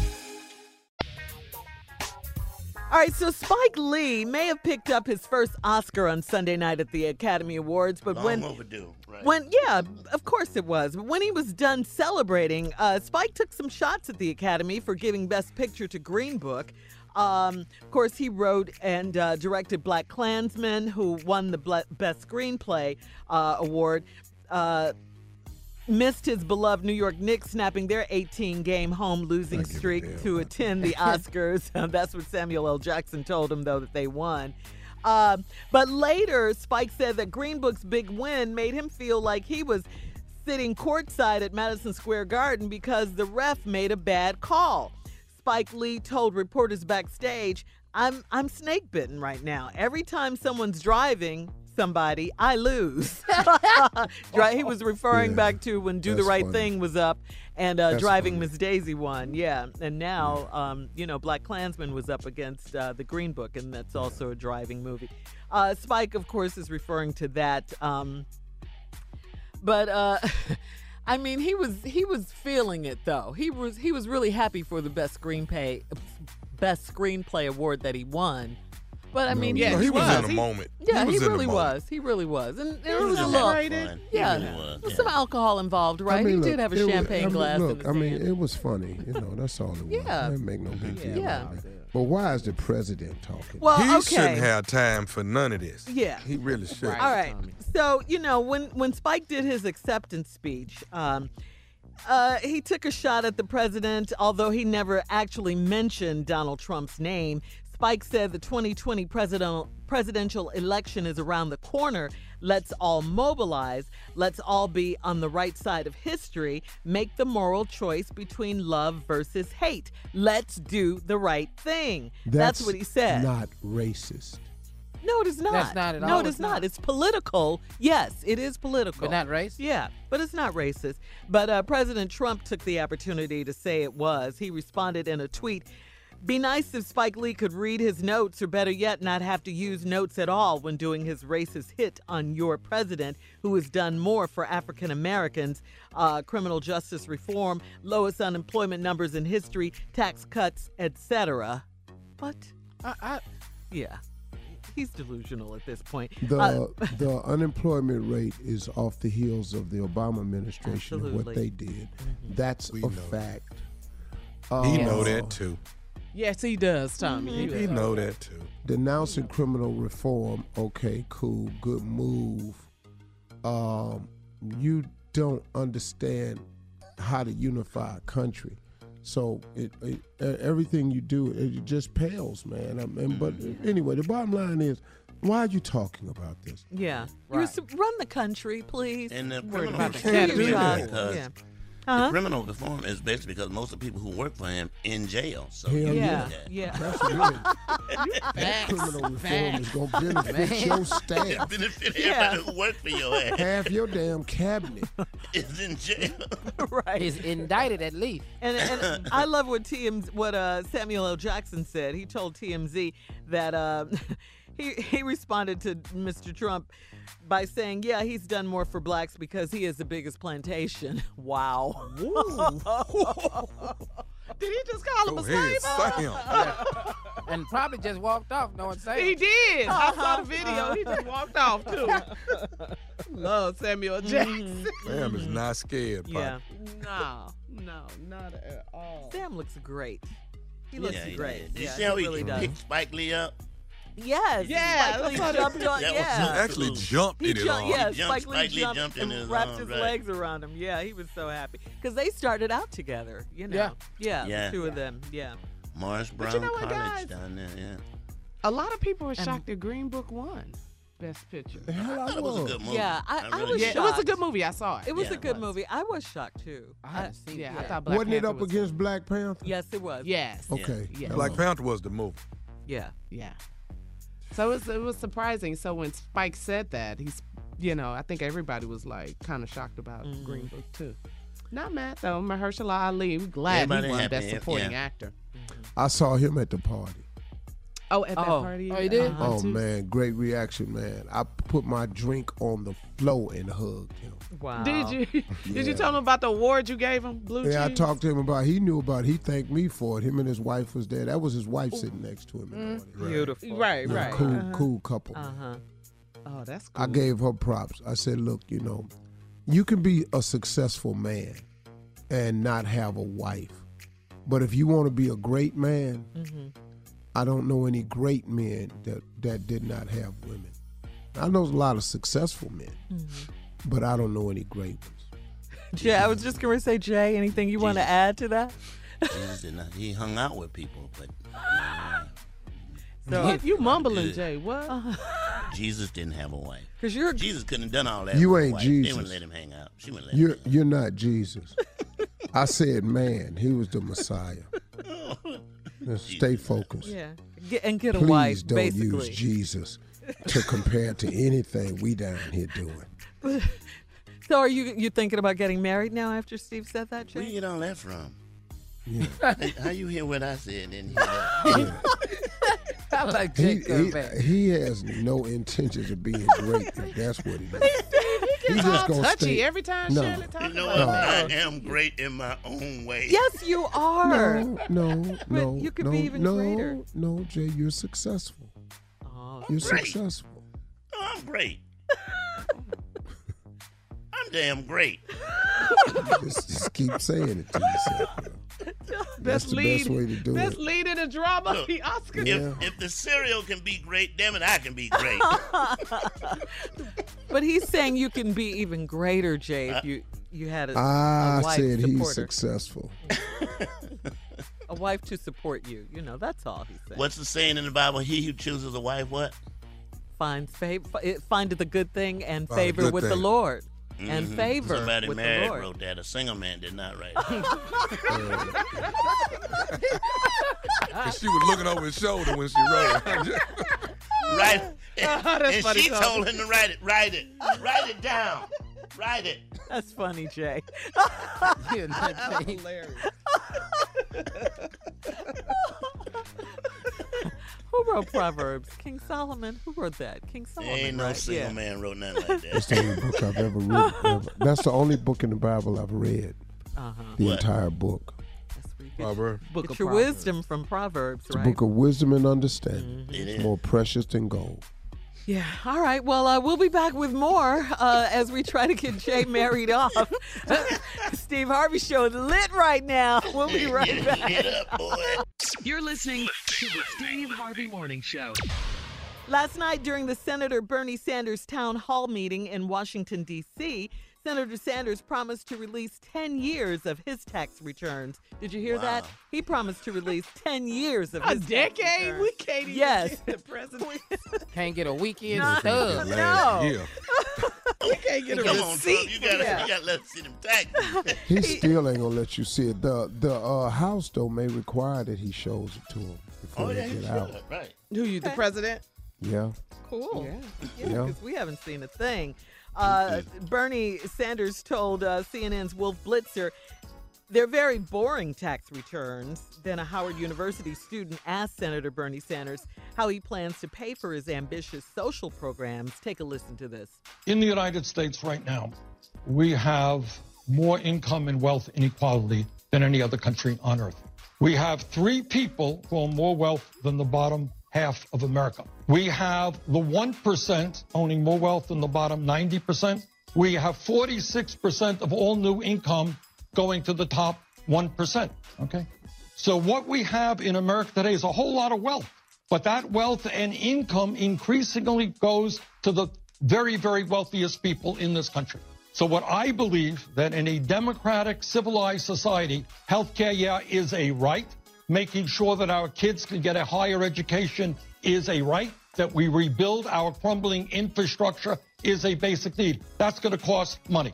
All right, so Spike Lee may have picked up his first Oscar on Sunday night at the Academy Awards, but Long when overdue, right? when yeah, of course it was. But when he was done celebrating, uh, Spike took some shots at the Academy for giving Best Picture to Green Book. Um, of course, he wrote and uh, directed Black Klansman, who won the Ble- Best Screenplay uh, award. Missed his beloved New York Knicks snapping their 18 game home losing streak to attend the Oscars. That's what Samuel L. Jackson told him, though, that they won. Uh, but later, Spike said that Green Book's big win made him feel like he was sitting courtside at Madison Square Garden because the ref made a bad call. Spike Lee told reporters backstage, I'm I'm snake bitten right now. Every time someone's driving somebody, I lose. Right, he was referring Yeah. back to when Do the Right funny. Thing was up and uh, Driving funny. Miss Daisy won. Yeah. And now, um, you know, Black Klansman was up against uh, The Green Book, and that's also a driving movie. Uh, Spike, of course, is referring to that. Um, but uh, I mean, he was he was feeling it though. He was he was really happy for the best screenplay best screenplay award that he won. But I No, mean, no, he, he was in the moment. Yeah, He he, was in really was. He really was, and, and it was was a just little. having fun. Yeah, really was, There's yeah. some alcohol involved, right? I mean, he look, did have a it was- champagne I mean, glass Look, in his I mean, hand. it was funny. You know, that's all it was. Yeah. I didn't make no big deal Yeah. about it. But why is the president talking? Well, he okay. shouldn't have time for none of this. Yeah. He really should. All right. So you know when when Spike did his acceptance speech, um, uh, he took a shot at the president, although he never actually mentioned Donald Trump's name. Spike said the 2020 president, presidential election is around the corner. Let's all mobilize. Let's all be on the right side of history. Make the moral choice between love versus hate. Let's do the right thing. That's, what he said. Not racist. No, it is not. That's not at No, all. it is It's not. not. It's political. Yes, it is political. But not race? Yeah, but it's not racist. But uh, President Trump took the opportunity to say it was. He responded in a tweet. Be nice if Spike Lee could read his notes, or better yet, not have to use notes at all when doing his racist hit on your president, who has done more for African Americans, uh, criminal justice reform, lowest unemployment numbers in history, tax cuts, etc. But I, I yeah, he's delusional at this point. The Uh, the unemployment rate is off the heels of the Obama administration and what they did. That's a fact. He Uh, know that too. Yes, he does, Tommy. He, he know that too. denouncing criminal reform. Okay, cool, good move. Um, you don't understand how to unify a country, so it, it everything you do it just pales, man. I mean, but anyway, the bottom line is, why are you talking about this? yeah, You s- run the country, please. And the Worried criminal about the reform country. is Yeah. Because Yeah. the criminal reform is basically because most of the people who work for him in jail. So Hell yeah. Yeah. That's really that criminal reform is gonna benefit your staff. benefit Yeah. everybody who work for your ass. Half your damn cabinet. is in jail. right. is indicted at least. And, and I love what TMZ, what uh, Samuel L. Jackson said. He told TMZ that uh, he he responded to Mr. Trump by saying, "Yeah, he's done more for blacks because he is the biggest plantation." Wow. Did he just call him Go a ahead, slave? Sam. Yeah. and probably just walked off no knowing saying. He did. I saw the uh-huh. video. Uh-huh. He just walked off too. Love Samuel mm-hmm. Jackson. Sam is not scared. Yeah. Pop. No, no, not at all. Sam looks great. He looks Yeah, he great. did. Did you see how he he, really does. picked Spike Lee up? Yes. Yeah, Spike Lee jumped on. Yeah. so Actually jumped He in it jumped, all. yeah, He jumped, Spike Lee Spike Lee jumped, jumped in and his wrapped arms, his right. legs around him. Yeah, he was so happy because they started out together. You know, yeah, Yeah. the two of them. Yeah, Morris Brown you know what, College guys? down there, yeah. A lot of people were shocked that Green Book won Best Picture. The hell I I thought it was a good movie. yeah. I, I, really was Yeah, did. it was a good movie. I saw it. It was Yeah, a good was. movie. I was shocked too. I haven't seen Yeah, it. I thought Black Panther. Wasn't it up was against Black Panther? Yes, it was. Yes. Okay. Yeah. hello. Black Panther was the movie. Yeah. Yeah. So it was, it was surprising. So when Spike said that, he's, you know, I think everybody was like kind of shocked about Mm-hmm. Green Book too. Not mad though. Mahershala Ali, glad Everybody he won happy, Best yeah. Supporting Actor. I saw him at the party. Oh, at that Oh. party. Oh, you did? uh-huh, Oh man, great reaction, man. I put my drink on the floor and hugged him. Wow. Did you? Did you tell him about the award you gave him? Blue Yeah, I talked to him about. He knew about. it. He thanked me for it. Him and his wife was there. That was his wife sitting next to him. In the audience. Beautiful. Right, Yeah, right. Cool, Uh-huh. cool couple. Uh huh. Oh, that's cool. I gave her props. I said, look, you know, you can be a successful man and not have a wife. But if you want to be a great man, Mm-hmm. I don't know any great men that, that did not have women. I know a lot of successful men, Mm-hmm. but I don't know any great ones. Jay, I was just going to say, Jay, anything you want to add to that? Jesus did not. He hung out with people, but So, What? You mumbling, Good. Jay? What? Jesus didn't have a wife. Because you're Jesus couldn't have done all that. You ain't wife. They Jesus. wouldn't let him hang out. She wouldn't let You're him. you're not Jesus. I said man. He was the Messiah. Just stay focused. yeah, get, and get a Please wife, don't basically. use Jesus to compare to anything we down here doing. So, are you you thinking about getting married now after Steve said that, Where you Jay? get all that from? Yeah. How you hear what I said and hear that? I like He, Jake Curvack. he, he has no intentions of being great if that's what he is. He He's just all gonna touchy stay- every time No. Shirley talks You know about what? it. I am great in my own way. Yes, you are. No, no, no. you could no, be even no, greater. No, Jay, you're successful. Oh, You're Great. successful. No, I'm great. I'm damn great. just, just keep saying it to yourself. Bro. That's the lead, best way to do best it. lead in a drama, Look, the Oscars. Yeah. If, if the cereal can be great, damn it, I can be great. But he's saying you can be even greater, Jay, if uh, you you had a, I a wife said he's successful. a wife to support you. You know, that's all he's saying. What's the saying in the Bible? He who chooses a wife, what? Finds favor, find the good thing and favor good with the thing. Lord, and mm-hmm. favor Somebody with married the Lord. wrote that. A single man did not write it. She was looking over his shoulder when she wrote it. right? Oh, that's and funny, she Tom. told him to write it. Write it. Write it down. Write it. That's funny, Jay. You're not That's hilarious. Who wrote Proverbs? King Solomon. Who wrote that? King Solomon. Ain't no right? single yeah. man wrote nothing like that. That's the only book I've ever read. ever. That's the only book in the Bible I've read. Uh-huh. The What? entire book. That's what he Proverbs. Book Get your wisdom from Proverbs, It's a book of wisdom and understanding. It It's is. more precious than gold. Yeah. All right. Well, uh, we'll be back with more uh, as we try to get Jay married off. Steve Harvey Show is lit right now. We'll be right back. You're listening to the Steve Harvey Morning Show. Last night during the Senator Bernie Sanders town hall meeting in Washington, D.C., Senator Sanders promised to release 10 years of his tax returns. Did you hear that? He promised to release 10 years of A his tax decade? returns. We can't even Yes. get the president. Can't get a weekend No, stub. no. Yeah. we can't get a Come on, receipt. Trump. You gotta, Yeah. you gotta let us see them taxes. He still ain't gonna let you see it. The the uh, House though may require that he shows it to him before Oh, they yeah, he get should. out. Right. Who you, the president? Yeah. Cool. Yeah. Yeah, Yeah. because we haven't seen a thing. Uh, Bernie Sanders told uh, CNN's Wolf Blitzer they're very boring tax returns. Then a Howard University student asked Senator Bernie Sanders how he plans to pay for his ambitious social programs. Take a listen to this. In the United States right now, we have more income and wealth inequality than any other country on earth. We have three people who own more wealth than the bottom half of America. We have the 1% owning more wealth than the bottom 90%. We have 46% of all new income going to the top 1%. Okay. So what we have in America today is a whole lot of wealth, but that wealth and income increasingly goes to the very, very wealthiest people in this country. So what I believe that in a democratic, civilized society, healthcare, yeah, is a right. Making sure that our kids can get a higher education is a right. That we rebuild our crumbling infrastructure is a basic need. That's going to cost money.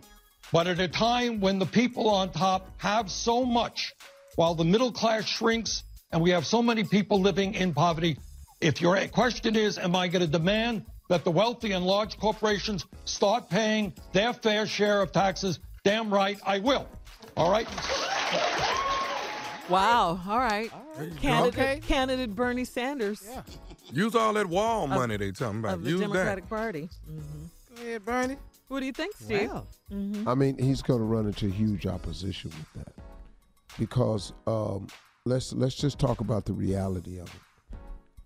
But at a time when the people on top have so much, while the middle class shrinks and we have so many people living in poverty, if your question is, am I going to demand that the wealthy and large corporations start paying their fair share of taxes? Damn right, I will. All right? Wow. All right. Candidate, Okay. candidate Bernie Sanders Use all that wall Of- money they talking about. of the Use Democratic Party. Mm-hmm. Go ahead, Bernie. What do you think, Steve? Wow. Mhm. I mean, he's going to run into huge opposition with that because um, let's let's just talk about the reality of it.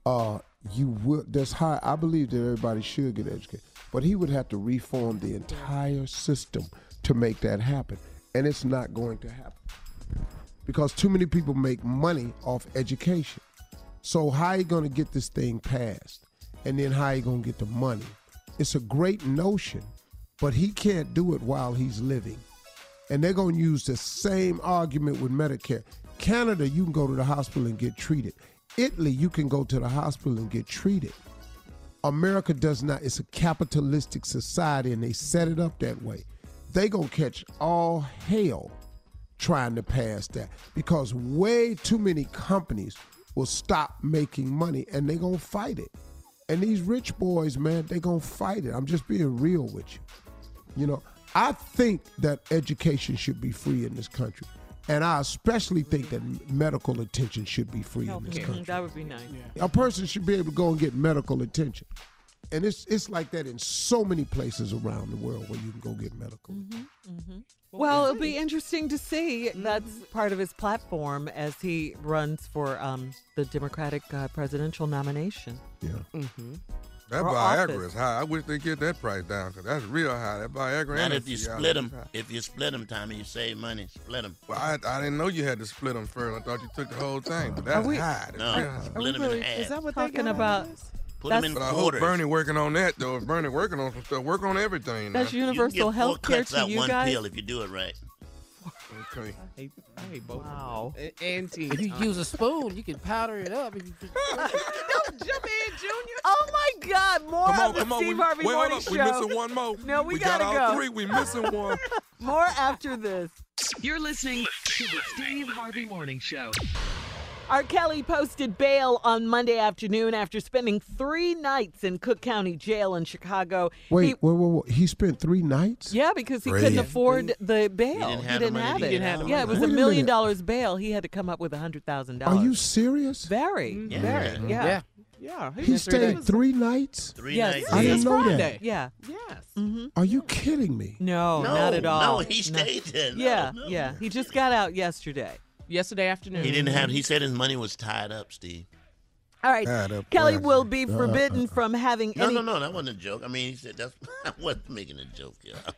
Uh, you will. That's high. I believe that everybody should get educated, but he would have to reform the entire system to make that happen, and it's not going to happen because too many people make money off education. So how are you going to get this thing passed, and then how are you going to get the money? It's a great notion, but he can't do it while he's living. And they're going to use the same argument with Medicare. Canada, you can go to the hospital and get treated. Italy, you can go to the hospital and get treated. America does not. It's a capitalistic society, and they set it up that way. They gonna catch all hell trying to pass that because way too many companies will stop making money, and they gonna fight it. And these rich boys, man, they gonna fight it. I'm just being real with you. You know, I think that education should be free in this country. And I especially think that medical attention should be free in this Healthcare. country. That would be nice. A person should be able to go and get medical attention. And it's it's like that in so many places around the world where you can go get medical. Well, it'll be interesting to see. That's part of his platform as he runs for um, the Democratic uh, presidential nomination. Yeah. Mm-hmm. That Or Viagra office. is high. I wish they get that price down because that's real high. That Viagra. Not and if you split is them. high. If you split them, Tommy, you save money. Split them. Well, I, I didn't know you had to split them first. I thought you took the whole thing. But that's we- high. That's No, real high. split them in half. Is that what they Talking got about Put them in But I hope quarters. Bernie working on that though. If Bernie working on some stuff, work on everything. That's now. You can universal get four health care cuts to out you one guys. pill if you do it right. Okay. I hate, I hate both. Wow. Of And tea. If you use a spoon, you can powder it up. If you just, Don't jump in, Junior. Oh my God! More Come on, of the come on. Steve We, Harvey wait, hold Morning up. Show. We missing one more. No, we got gotta all go. three. We missing one. More after this. You're listening to the Steve Harvey Morning Show. R. Kelly posted bail on Monday afternoon after spending three nights in Cook County Jail in Chicago. Wait, He- wait, wait, wait. He spent three nights? yeah, because he Crazy. couldn't afford the bail. He didn't have the money to it. get out. yeah, it was a a million dollars bail. He had to come up with a hundred thousand dollars. Are you serious? very, Yeah. very? Yeah. Yeah. yeah. Yeah. He stayed three nights? Three Yes. nights. I didn't It's know Friday. that. Yeah. Yes. hmm Are you kidding me? No, No, not at all. No, he stayed there. No, yeah, no. yeah. He just got out yesterday. Yesterday afternoon. He didn't have. He said his money was tied up, Steve. All right. Tied up Kelly where? will be Uh, uh forbidden uh, uh. from having No, any. no, no, that wasn't a joke. I mean, he said that's. I wasn't making a joke, yeah.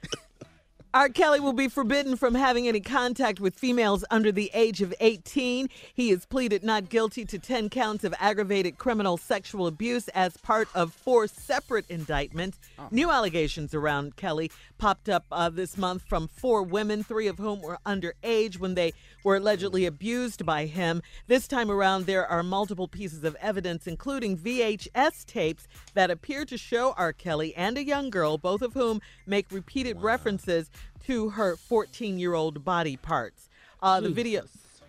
R. Kelly will be forbidden from having any contact with females under the age of 18. He has pleaded not guilty to 10 counts of aggravated criminal sexual abuse as part of four separate indictments. Oh. New allegations around Kelly popped up uh, this month from four women, three of whom were underage when they were allegedly abused by him. This time around, there are multiple pieces of evidence, including VHS tapes that appear to show R. Kelly and a young girl, both of whom make repeated references to her 14 year old body parts. Uh, the video,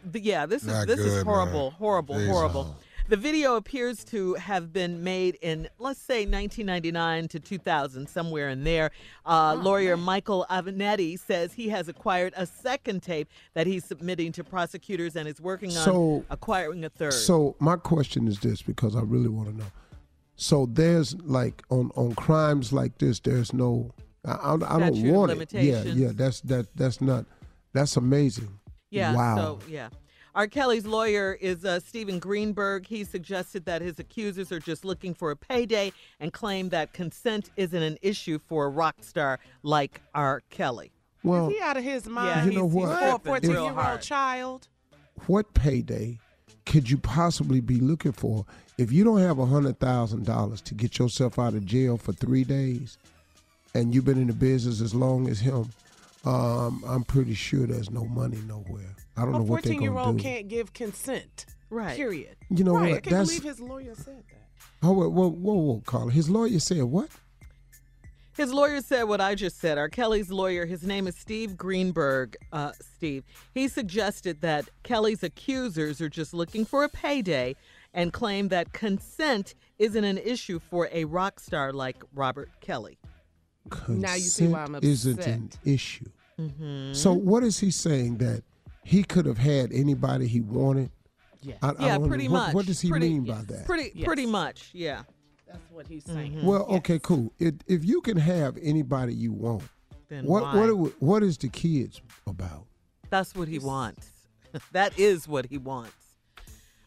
the, yeah, this is Not this is horrible, man. horrible, Jesus. horrible. The video appears to have been made in, let's say, 1999 to 2000, somewhere in there. Uh, lawyer Michael Avenatti says he has acquired a second tape that he's submitting to prosecutors and is working on So- acquiring a third. So my question is this because I really want to know. So there's like on on crimes like this, there's no. I, I, I don't want it. Yeah, yeah. That's that. That's not. That's amazing. Yeah. Wow. So yeah. R. Kelly's lawyer is uh, Stephen Greenberg. He suggested that his accusers are just looking for a payday and claim that consent isn't an issue for a rock star like R. Kelly. well, Is he out of his mind? You know He's- what? He's for a 14 year old child. what payday could you possibly be looking for if you don't have a hundred thousand dollars to get yourself out of jail for three days, and you've been in the business as long as him? Um, I'm pretty sure there's no money nowhere. I don't A know what they're going to do. A 14 year gonna old do. can't give consent. Right. Period. You know right. what? I can't That's- believe his lawyer said that. Oh, whoa, whoa, whoa, whoa, Carla. His lawyer said what? His lawyer said what I just said. R. Kelly's lawyer, his name is Steve Greenberg. Uh, Steve, he suggested that Kelly's accusers are just looking for a payday and claim that consent isn't an issue for a rock star like Robert Kelly. Now you see why I'm Consent isn't an issue. Mhm. So what is he saying that he could have had anybody he wanted? Yeah. I, I yeah, don't- pretty what, much. What does he Pretty- mean by that? Pretty, Yes. pretty much. Yeah. That's what he's saying. Well, okay, cool. It, if you can have anybody you want, Then what why? what are- what is the kids about? That's what he wants. that is what he wants.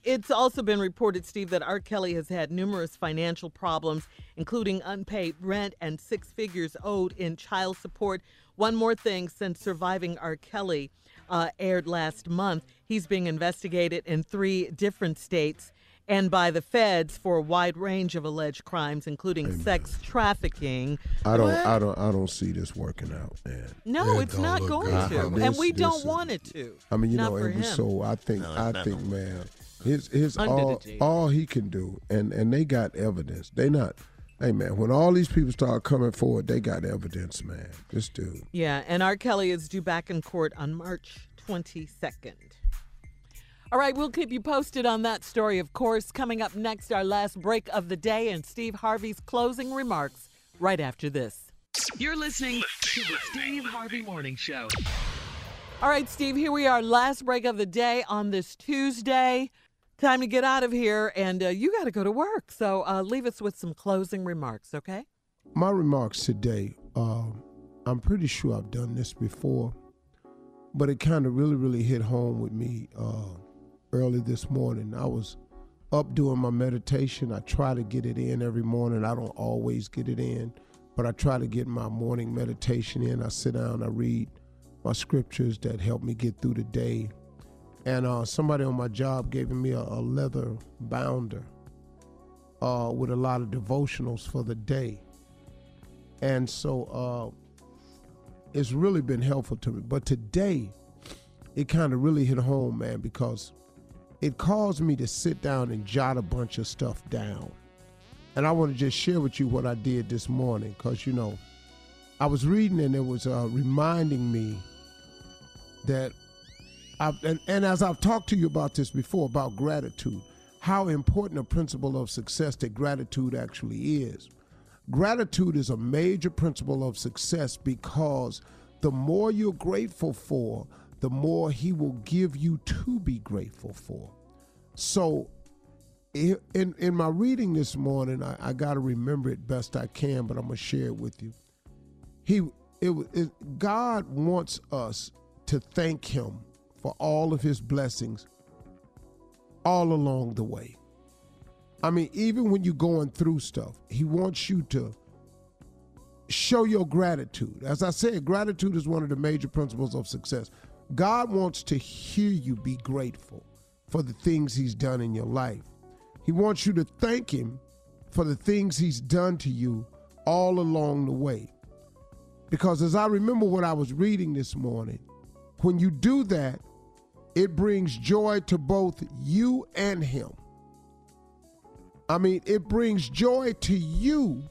It's also been reported, Steve, that R. Kelly has had numerous financial problems, including unpaid rent and six figures owed in child support. One more thing since Surviving R. Kelly uh, aired last month, he's being investigated in three different states and by the feds for a wide range of alleged crimes, including sex trafficking. I don't I don't I don't see this working out, man. No, it's not going Uh, to, this- and we this don't is- want it to. I mean, you Not know, for and him. so I think No, it's I think, man, his his Under all all he can do, and and they got evidence. They not. Hey man, when all these people start coming forward, they got evidence, man. This dude. Yeah, and R. Kelly is due back in court on March 22nd. All right, we'll keep you posted on that story, of course. Coming up next, our last break of the day and Steve Harvey's closing remarks right after this. You're listening to the Steve Harvey Morning Show. All right, Steve, here we are, last break of the day on this Tuesday. Time to get out of here, and uh, you got to go to work. So uh, leave us with some closing remarks, okay? My remarks today. Um, I'm pretty sure I've done this before, but it kind of really, really hit home with me uh, early this morning. I was up doing my meditation. I try to get it in every morning. I don't always get it in, but I try to get my morning meditation in. I sit down, I read my scriptures that help me get through the day. And uh, somebody on my job gave me a, a leather bounder uh, with a lot of devotionals for the day. And so uh, it's really been helpful to me. But today, it kind of really hit home, man, because it caused me to sit down and jot a bunch of stuff down. And I want to just share with you what I did this morning, because, you know, I was reading and it was uh, reminding me that, I've, and, and as I've talked to you about this before, about gratitude, how important a principle of success that gratitude actually is. Gratitude is a major principle of success because the more you're grateful for, the more He will give you to be grateful for. So, in in my reading this morning, I, I got to remember it best I can, but I'm gonna share it with you. He, it, it, God wants us to thank Him for all of his blessings all along the way. I mean, even when you're going through stuff, he wants you to show your gratitude. As I said, gratitude is one of the major principles of success. God wants to hear you be grateful for the things he's done in your life. He wants you to thank him for the things he's done to you all along the way. Because as I remember what I was reading this morning, when you do that, it brings joy to both you and him. I mean, it brings joy to you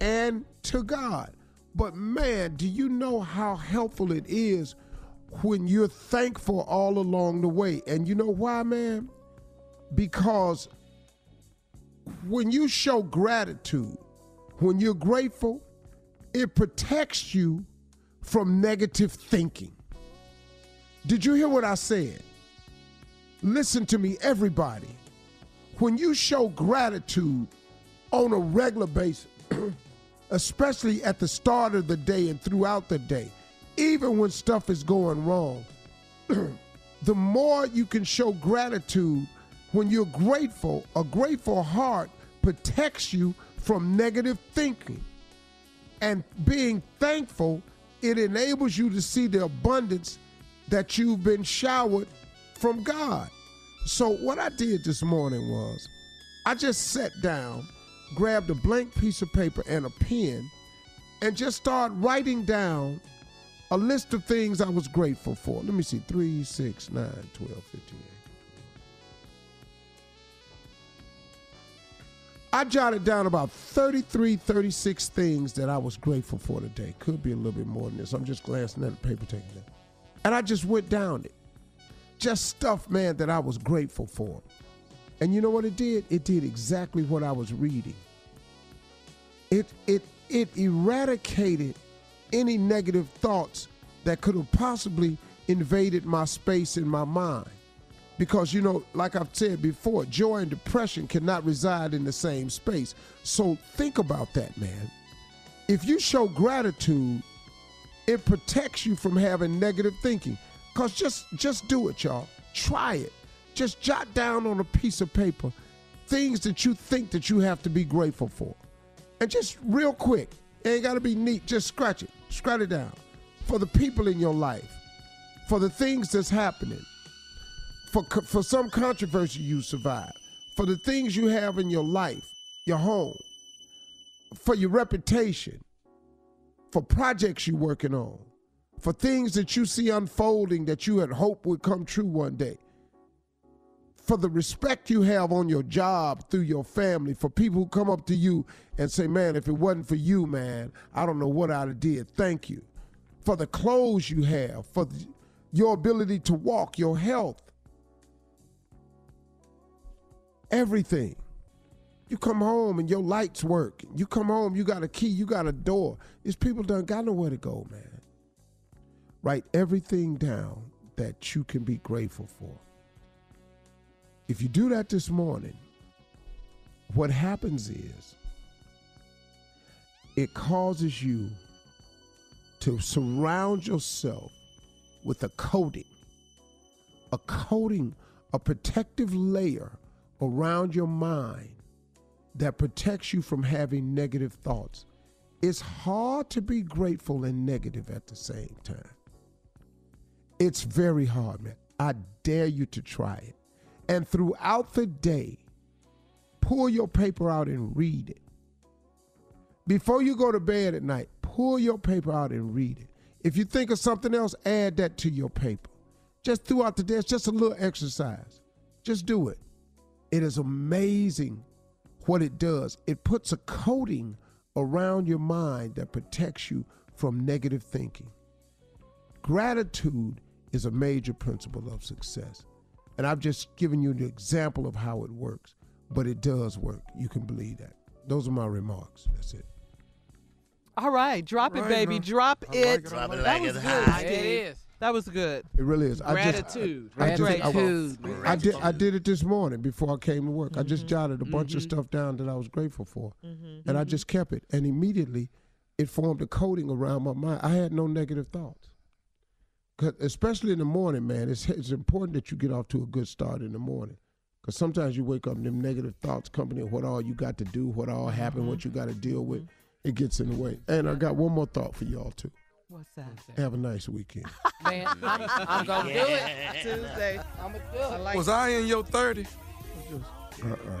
and to God. But man, do you know how helpful it is when you're thankful all along the way? And you know why, man? Because when you show gratitude, when you're grateful, it protects you from negative thinking. Did you hear what I said? Listen to me, everybody. When you show gratitude on a regular basis, especially at the start of the day and throughout the day, even when stuff is going wrong, the more you can show gratitude when you're grateful, a grateful heart protects you from negative thinking. And being thankful, it enables you to see the abundance that you've been showered from God. So, what I did this morning was I just sat down, grabbed a blank piece of paper and a pen, and just started writing down a list of things I was grateful for. Let me see 3, 6, 9, 12, 15, I jotted down about 33, 36 things that I was grateful for today. Could be a little bit more than this. I'm just glancing at the paper taking it. And I just went down it. Just stuff, man, that I was grateful for. And you know what it did? It did exactly what I was reading. It it it eradicated any negative thoughts that could have possibly invaded my space in my mind. Because, you know, like I've said before, joy and depression cannot reside in the same space. So think about that, man. If you show gratitude, it protects you from having negative thinking. Cause just just do it, y'all. Try it. Just jot down on a piece of paper things that you think that you have to be grateful for. And just real quick, it ain't gotta be neat, just scratch it. Scratch it down. For the people in your life, for the things that's happening, for for some controversy you survive, for the things you have in your life, your home, for your reputation, for projects you're working on, for things that you see unfolding that you had hoped would come true one day, for the respect you have on your job through your family, for people who come up to you and say, Man, if it wasn't for you, man, I don't know what I'd have did. Thank you. For the clothes you have, for the, your ability to walk, your health, everything. You come home and your lights work. You come home, you got a key, you got a door. These people done got nowhere to go, man. Write everything down that you can be grateful for. If you do that this morning, what happens is it causes you to surround yourself with a coating, a coating, a protective layer around your mind that protects you from having negative thoughts. It's hard to be grateful and negative at the same time. It's very hard, man. I dare you to try it. And throughout the day, pull your paper out and read it. Before you go to bed at night, pull your paper out and read it. If you think of something else, add that to your paper. Just throughout the day, it's just a little exercise. Just do it. It is amazing what it does. It puts a coating around your mind that protects you from negative thinking. Gratitude is a major principle of success. And I've just given you the example of how it works, but it does work. You can believe that. Those are my remarks. That's it. All right, drop it, baby. man. Drop I it. like it, I like it. That Like was it good, It is. That was good. It really is. Gratitude. I just, I, I, just, I, Gratitude. I did. I did it this morning before I came to work. I just Mm-hmm. jotted a bunch of stuff down that I was grateful for, and I just kept it. And immediately, it formed a coating around my mind. I had no negative thoughts 'cause especially in the morning, man. It's it's important that you get off to a good start in the morning. Because sometimes you wake up and them negative thoughts, company, what all you got to do, what all happened, what you mm-hmm. got to deal with, mm-hmm. it gets in the way. And I got one more thought for y'all too. What's that? Have a nice weekend. Man, I'm, I'm gonna do it. Tuesday. I'm gonna do it. like Was I in your 30? Uh-uh.